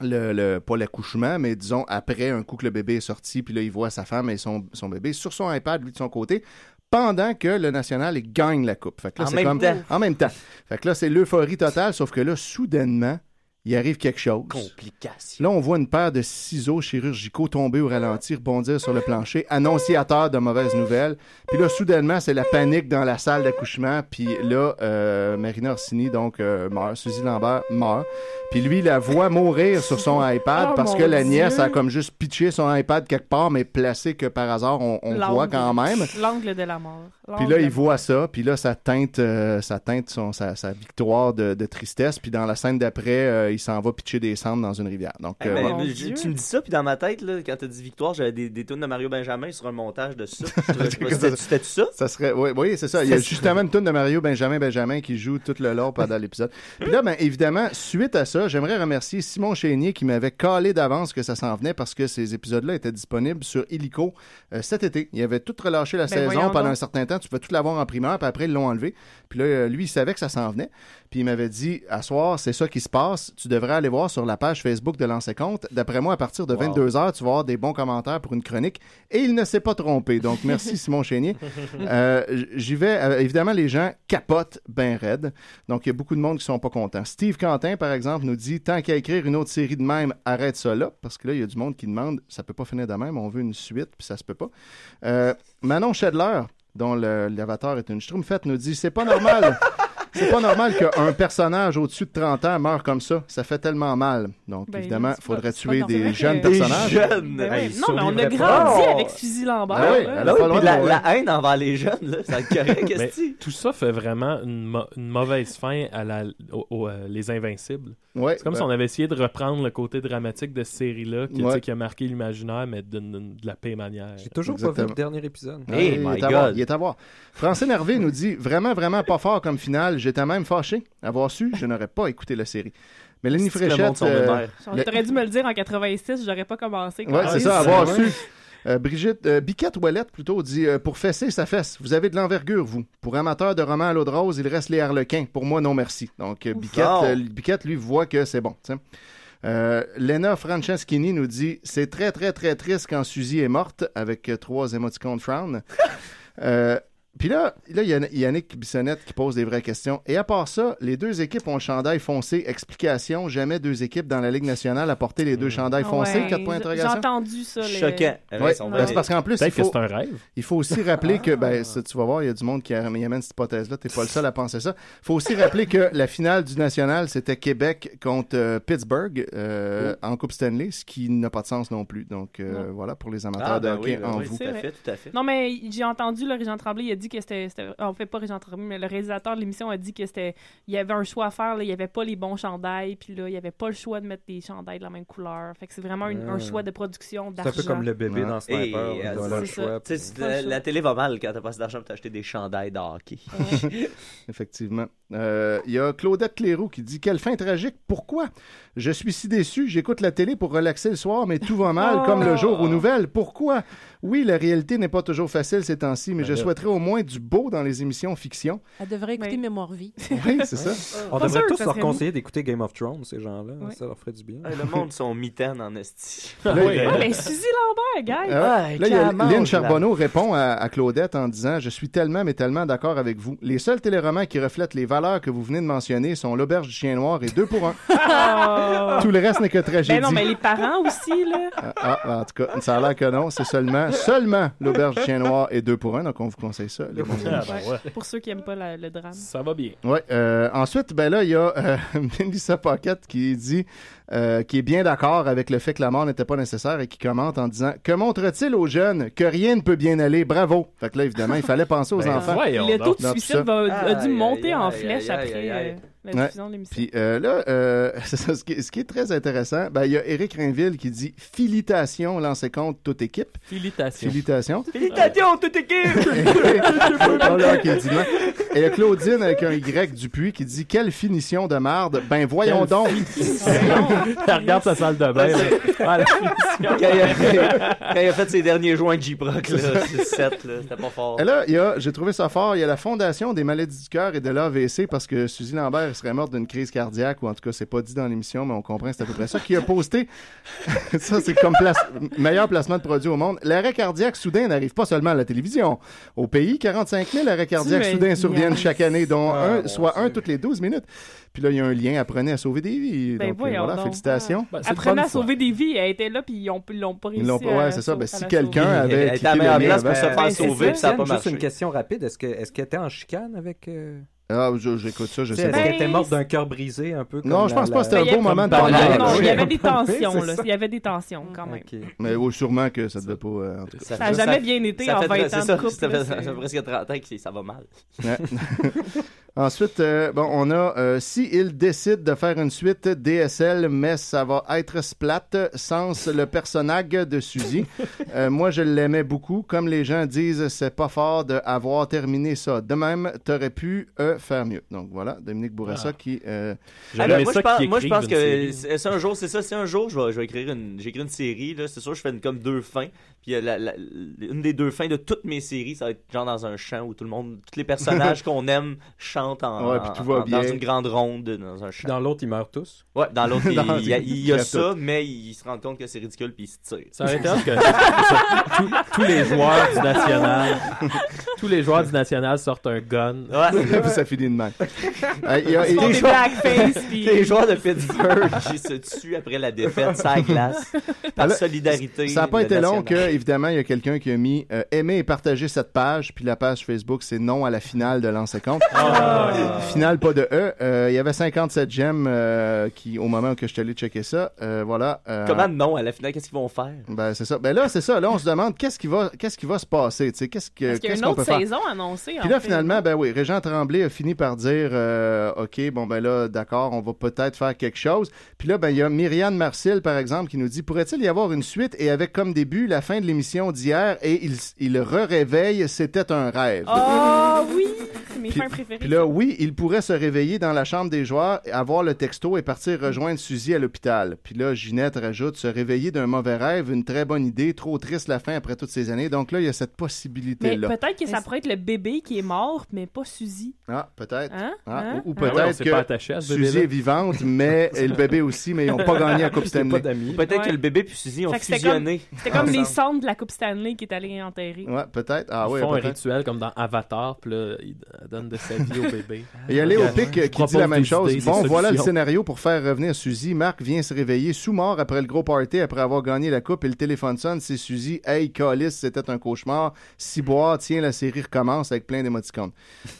Le, le- pas l'accouchement, mais disons après un coup que le bébé est sorti, puis là, il voit sa femme et son, son bébé sur son iPad, lui de son côté, pendant que le national il gagne la coupe. Fait que là, En même comme- temps. En même temps. Fait que là, c'est l'euphorie totale, sauf que là, soudainement, il arrive quelque chose. Complication. Là, on voit une paire de ciseaux chirurgicaux tomber au ralenti, rebondir sur le plancher, annonciateur de mauvaises nouvelles. Puis là, soudainement, c'est la panique dans la salle d'accouchement. Puis là, euh, Marina Orsini, donc, euh, meurt. Suzy Lambert meurt. Puis lui, la voit mourir sur son iPad Oh, parce que la nièce Dieu. a comme juste pitché son iPad quelque part, mais placé que par hasard, on, on voit quand même. L'angle de la mort. Puis là, il voit ça, puis là, ça teinte, euh, ça teinte son, sa, sa victoire de, de tristesse. Puis dans la scène d'après, euh, il s'en va pitcher des cendres dans une rivière. Donc, Eh euh, ben, voilà. mon je- Dieu. tu me dis ça, puis dans ma tête, là, quand t'as dit victoire, j'avais des, des tunes de Mario Benjamin sur un montage de ça. [LAUGHS] C'était ça? Ça? serait, oui, oui c'est ça. Il y a justement une tune de Mario Benjamin Benjamin qui joue tout le long pendant l'épisode. Puis là, ben, évidemment, suite à ça, j'aimerais remercier Simon Chénier qui m'avait calé d'avance que ça s'en venait parce que ces épisodes-là étaient disponibles sur Illico euh, cet été. Il avait tout relâché la Ben, saison pendant donc. un certain temps. Tu pouvais tout l'avoir en primeur, puis après, ils l'ont enlevé. Puis là, euh, lui, il savait que ça s'en venait. Puis il m'avait dit, à soir, c'est ça qui se passe. Tu devrais aller voir sur la page Facebook de Lancer Compte. D'après moi, à partir de 22h, tu vas avoir des bons commentaires pour une chronique. Et il ne s'est pas trompé. Donc, [LAUGHS] merci Simon Chénier. Euh, J'y vais. euh, évidemment, les gens capotent ben raide. Donc, il y a beaucoup de monde qui sont pas contents. Steve Quentin, par exemple, nous dit tant qu'à écrire une autre série de même, arrête ça là. Parce que là, il y a du monde qui demande ça peut pas finir de même. On veut une suite, puis ça se peut pas. Euh, Manon Schedler, dont l'avatar est une schtroumpfette, nous dit c'est pas normal. [LAUGHS] C'est pas normal qu'un personnage au-dessus de 30 ans meure comme ça. Ça fait tellement mal. Donc, Ben évidemment, il faudrait pas- tuer des jeunes Des personnages. jeunes! Ben Hey, oui. Non, mais on a grandi pas. avec Suzy Lambert. Ah oui, là. elle Là, a oui, droit la, de la haine envers les jeunes, là, ça correct, Mais tout ça fait vraiment une, mo- une mauvaise fin à la, au- au, euh, Les Invincibles. Ouais, C'est comme ben- si on avait essayé de reprendre le côté dramatique de cette série-là qui, Ouais. qui a marqué l'imaginaire, mais d'une- d'une- de la paix manière. J'ai toujours pas vu Exactement. le dernier épisode. Ah, Hey, il, my est à voir, God. il est à voir. Francine Hervé nous dit vraiment, vraiment pas fort comme finale. J'étais même fâché. Avoir su, je n'aurais pas écouté la série. Mélanie Fréchette. euh, le- T'aurais dû me le dire en 86, j'aurais pas commencé. Ouais, c'est ça, Ah, avoir ouais. su. Euh, Brigitte, euh, Biquette Ouellette plutôt dit euh, Pour fesser sa fesse, vous avez de l'envergure, vous. Pour amateur de romans à l'eau de rose, il reste les harlequins. Pour moi, non merci. Donc, euh, Biquette, Oh. Biquette, lui, voit que c'est bon. Euh, Lena Franceschini nous dit C'est très, très, très triste quand Suzy est morte, avec trois émoticônes frown. [LAUGHS] Euh, puis là, là, il y a Yannick Bissonnette qui pose des vraies questions. Et à part ça, les deux équipes ont le chandail foncé. Explication, jamais deux équipes dans la Ligue nationale à porter les deux chandails foncés. Ouais, Quatre points j'ai- d'interrogation. J'ai entendu ça. les- Choquant. Ouais, ben, c'est parce qu'en plus, il Peut-être que faut, c'est un rêve. il faut aussi rappeler que, ben, ça, tu vas voir, il y a du monde qui amène cette hypothèse-là. Tu n'es pas le seul à penser ça. Il faut aussi rappeler que la finale du national, c'était Québec contre euh, Pittsburgh euh, en Coupe Stanley, ce qui n'a pas de sens non plus. Donc, euh, voilà, pour les amateurs Ah, de ben hockey oui, ben en oui, vous. tout à fait, tout à fait. Non, mais j'ai entendu, le Régent Tremblay, il a dit que c'était. En fait, pas Régent Tremblay, mais le réalisateur de l'émission a dit que c'était. Il y avait un choix à faire, là, il n'y avait pas les bons chandails, puis là, il n'y avait pas le choix de mettre des chandails de la même couleur. Fait que c'est vraiment une- un Ah. choix de production, C'est un d'argent. peu comme le bébé dans Sniper. Et, euh, le choix. la, la télé va mal quand t'as pas assez d'argent pour t'acheter des chandails de hockey. [LAUGHS] Effectivement. Euh, Il y a Claudette Cléroux qui dit Quelle fin tragique. Pourquoi? Je suis si déçu. J'écoute la télé pour relaxer le soir, mais tout va mal, [LAUGHS] Oh. comme le jour aux nouvelles. Pourquoi? Oui, la réalité n'est pas toujours facile ces temps-ci, mais je là. souhaiterais au moins du beau dans les émissions fiction. Elle devrait écouter Oui. Mémoire Vie. [LAUGHS] Oui, c'est ça. On Pas devrait sûr tous leur conseiller d'écouter Game of Thrones, ces gens-là. Ça leur ferait du bien. Ah, le monde sont mitaines en esti. [LAUGHS] Là, Oui. Ah, mais Suzy Lambert, guys! Ah, Ouais, là, il y a calmement, Lynn là. Charbonneau répond à, à Claudette en disant Je suis tellement, mais tellement d'accord avec vous. Les seuls téléromans qui reflètent les valeurs que vous venez de mentionner sont L'Auberge du Chien Noir et Deux pour un. Oh. [LAUGHS] Tout le reste n'est que tragédie. Ben non, mais les parents aussi, là. Ah, ah, en tout cas, ça a l'air que non. C'est seulement, seulement L'Auberge du Chien Noir et Deux pour un. Donc, on vous conseille ça. les bons amis. Ben ouais. [LAUGHS] Pour ceux qui aiment pas la- le drame. Ça va bien. Ouais, euh, ensuite, ben là, il y a euh, [LAUGHS] Melissa Pocket qui dit euh, qui est bien d'accord avec le fait que la mort n'était pas nécessaire et qui commente en disant Que montre-t-il aux jeunes que rien ne peut bien aller? Bravo. Fait que là, évidemment, il fallait penser aux Ben, enfants. Le taux de suicide va- a dû Aïe, monter aïe, en aïe, flèche aïe, après aïe, aïe. euh, la Ouais. diffusion de l'émission. Puis euh, là, euh, [LAUGHS] ça, ce, qui, ce qui est très intéressant, ben, il y a Éric Rainville qui dit Félicitations, lancez compte toute équipe. Félicitations. Félicitations. Félicitations, toute équipe! [LAUGHS] Oh là, ok, dis-moi. Et il y a Claudine avec un Y Dupuis qui dit Quelle finition de marde. Ben voyons Quelle donc. [LAUGHS] Elle regarde sa salle de bain. là. Ah, la finition. quand, il a, quand il a fait ses derniers joints de J-Proc, là, c'est 7, là, c'était pas fort. Et là, il y a, j'ai trouvé ça fort, il y a la Fondation des maladies du cœur et de l'AVC parce que Suzy Lambert serait morte d'une crise cardiaque, ou en tout cas, c'est pas dit dans l'émission, mais on comprend que c'est à peu près ça, qui a posté, [LAUGHS] ça c'est comme place- meilleur placement de produit au monde, l'arrêt cardiaque soudain n'arrive pas seulement à la télévision. Au pays, 45 000 arrêts cardiaques soudains surviennent chaque année, dont Ah, un, soit un toutes les 12 minutes. Puis là, il y a un lien, apprenez à sauver des vies. Ben Donc, euh, voyons voilà, donc. félicitations. Ben, Apprenez à sauver des vies. Elle était là, puis ils ont- ils l'ont pas réussi. Ils l'ont pas, à ouais, c'est ça. Ben, si quelqu'un avait Elle était à la place pour avant- se faire Ben, sauver, ça. puis ça a pas Étienne, juste marché. une question rapide. Est-ce que- est-ce qu'elle était en chicane avec. Ah, je- j'écoute ça, je sais, Est-ce pas. qu'elle était morte d'un cœur brisé un peu comme Non, je pense la- pas que c'était un Ben, beau a- moment de parler. non, il y avait des tensions, là. Il y avait des tensions, quand même. Mais oui, sûrement que ça devait pas. euh, en tout cas. Ça a jamais bien été ça en fait- 20 c'est ans ça, de couple. Ça là, fait, ça c'est- fait presque 30 ans que ça va mal. Ouais. [LAUGHS] Ensuite, euh, bon, on a euh, si il décide de faire une suite DSL, mais ça va être splat, sans le personnage de Suzy. [LAUGHS] Euh, moi, je l'aimais beaucoup. Comme les gens disent, c'est pas fort d'avoir terminé ça. De même, t'aurais pu euh, faire mieux. Donc voilà, Dominique Bourassa Ah. qui. euh, Ah, ben, moi, ça je pense, moi, je pense que c'est un jour, c'est ça, c'est un jour, je vais, je vais écrire une, j'écris une série, là, c'est sûr, je fais une, comme deux fins, puis euh, la, la- une des deux fins de toutes mes séries, ça va être genre dans un champ où tout le monde, tous les personnages [LAUGHS] qu'on aime chantent en, Ouais, puis tout va en- dans bien. une grande ronde, dans un champ. Dans l'autre, ils meurent tous. Ouais, dans l'autre, il, [LAUGHS] y a, il y a Bref, ça, mais il se rend compte que c'est ridicule, puis il se tire. Ça aurait été hâte que tous- tous les joueurs du national, [LAUGHS] tous les joueurs du national sortent un gun. Ouais. ça finit de même. Euh, il y a- des. Les [LAUGHS] joueurs de Pittsburgh [LAUGHS] qui se tuent après la défaite la glace par Alors, solidarité. Ça n'a pas été long que, évidemment, il y a quelqu'un qui a mis euh, aimer et partager cette page, puis la page Facebook, c'est non à la finale de Lancer Compte. [LAUGHS] Finale, pas de E. Euh, il y avait 57 j'aime euh, qui, au moment où que je suis allé checker ça, euh, voilà. euh, Comment non à la finale Qu'est-ce qu'ils vont faire? Ben, c'est ça. Ben là, c'est ça. Là, on se demande qu'est-ce qui va, qu'est-ce qui va se passer, tu sais, qu'est-ce que, qu'il y a une autre saison annoncée, en Puis là, fait, finalement, ben oui, Régent Tremblay a fini par dire euh, OK, bon, ben là, d'accord, on va peut-être faire quelque chose. Puis là, ben, il y a Myriane Marcel, par exemple, qui nous dit Pourrait-il y avoir une suite et avec comme début la fin de l'émission d'hier et il, il re-réveille, c'était un rêve. Ah oui! Mes Mes fins préférées. Puis là, oui, il pourrait se réveiller dans la chambre des joueurs, avoir le texto et partir rejoindre Suzy à l'hôpital. Puis là, Ginette rajoute se réveiller d'un mauvais rêve, une très bonne idée, trop triste la fin après toutes ces années. Donc là, il y a cette mais possibilité-là. peut-être que ça pourrait être le bébé qui est mort, mais pas Suzy. Ah, peut-être. Hein? Ah, Hein? Ou, ou Ah ouais, peut-être que Suzy est vivante, mais [LAUGHS] et le bébé aussi, mais ils n'ont pas gagné la Coupe Stanley. Peut-être Ouais. que le bébé puis Suzy ont Fait que c'était fusionné. comme- C'était comme les cendres de la Coupe Stanley qui est allé enterrer. Ouais, peut-être. Ah Ils ouais, font un rituel comme dans Avatar, puis là, ils donnent de sa vie au bébé. Il y a Léo Regarde, Pic je qui dit la même chose. idées, Bon, voilà le scénario pour faire revenir Suzy. Marc vient se réveiller sous mort après le gros party, après avoir gagné la coupe et le téléphone sonne. C'est Suzy. Hey, Calis, c'était un cauchemar. Ciboire, tiens, la série recommence avec plein d'émoticônes.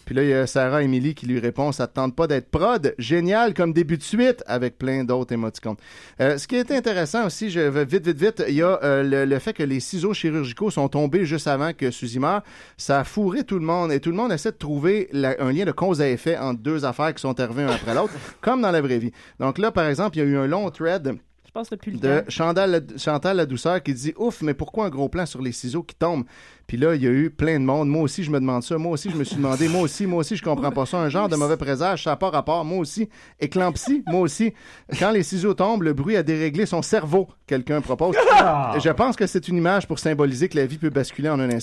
Puis là, il y a Sarah Emily qui lui répond Ça te tente pas d'être prod? Génial comme début de suite avec plein d'autres émoticônes. Euh, ce qui est intéressant aussi, je vais vite, vite, vite, il y a euh, le, le fait que les ciseaux chirurgicaux sont tombés juste avant que Suzy meure. Ça a fourré tout le monde et tout le monde essaie de trouver la- un lien de cause à effet entre deux affaires qui sont arrivées un après l'autre, [LAUGHS] comme dans la vraie vie. Donc là, par exemple, il y a eu un long thread Je pense depuis le de. Chantal, la- Chantal la douceur qui dit ouf mais pourquoi un gros plan sur les ciseaux qui tombent puis là il y a eu plein de monde. Moi aussi je me demande ça. Moi aussi je me suis demandé. Moi aussi moi aussi je comprends pas ça. Un genre de mauvais présage ça n'a pas rapport. Moi aussi éclampsie. Moi aussi quand les ciseaux tombent le bruit a déréglé son cerveau quelqu'un propose. Ah! je pense que c'est une image pour symboliser que la vie peut basculer en un instant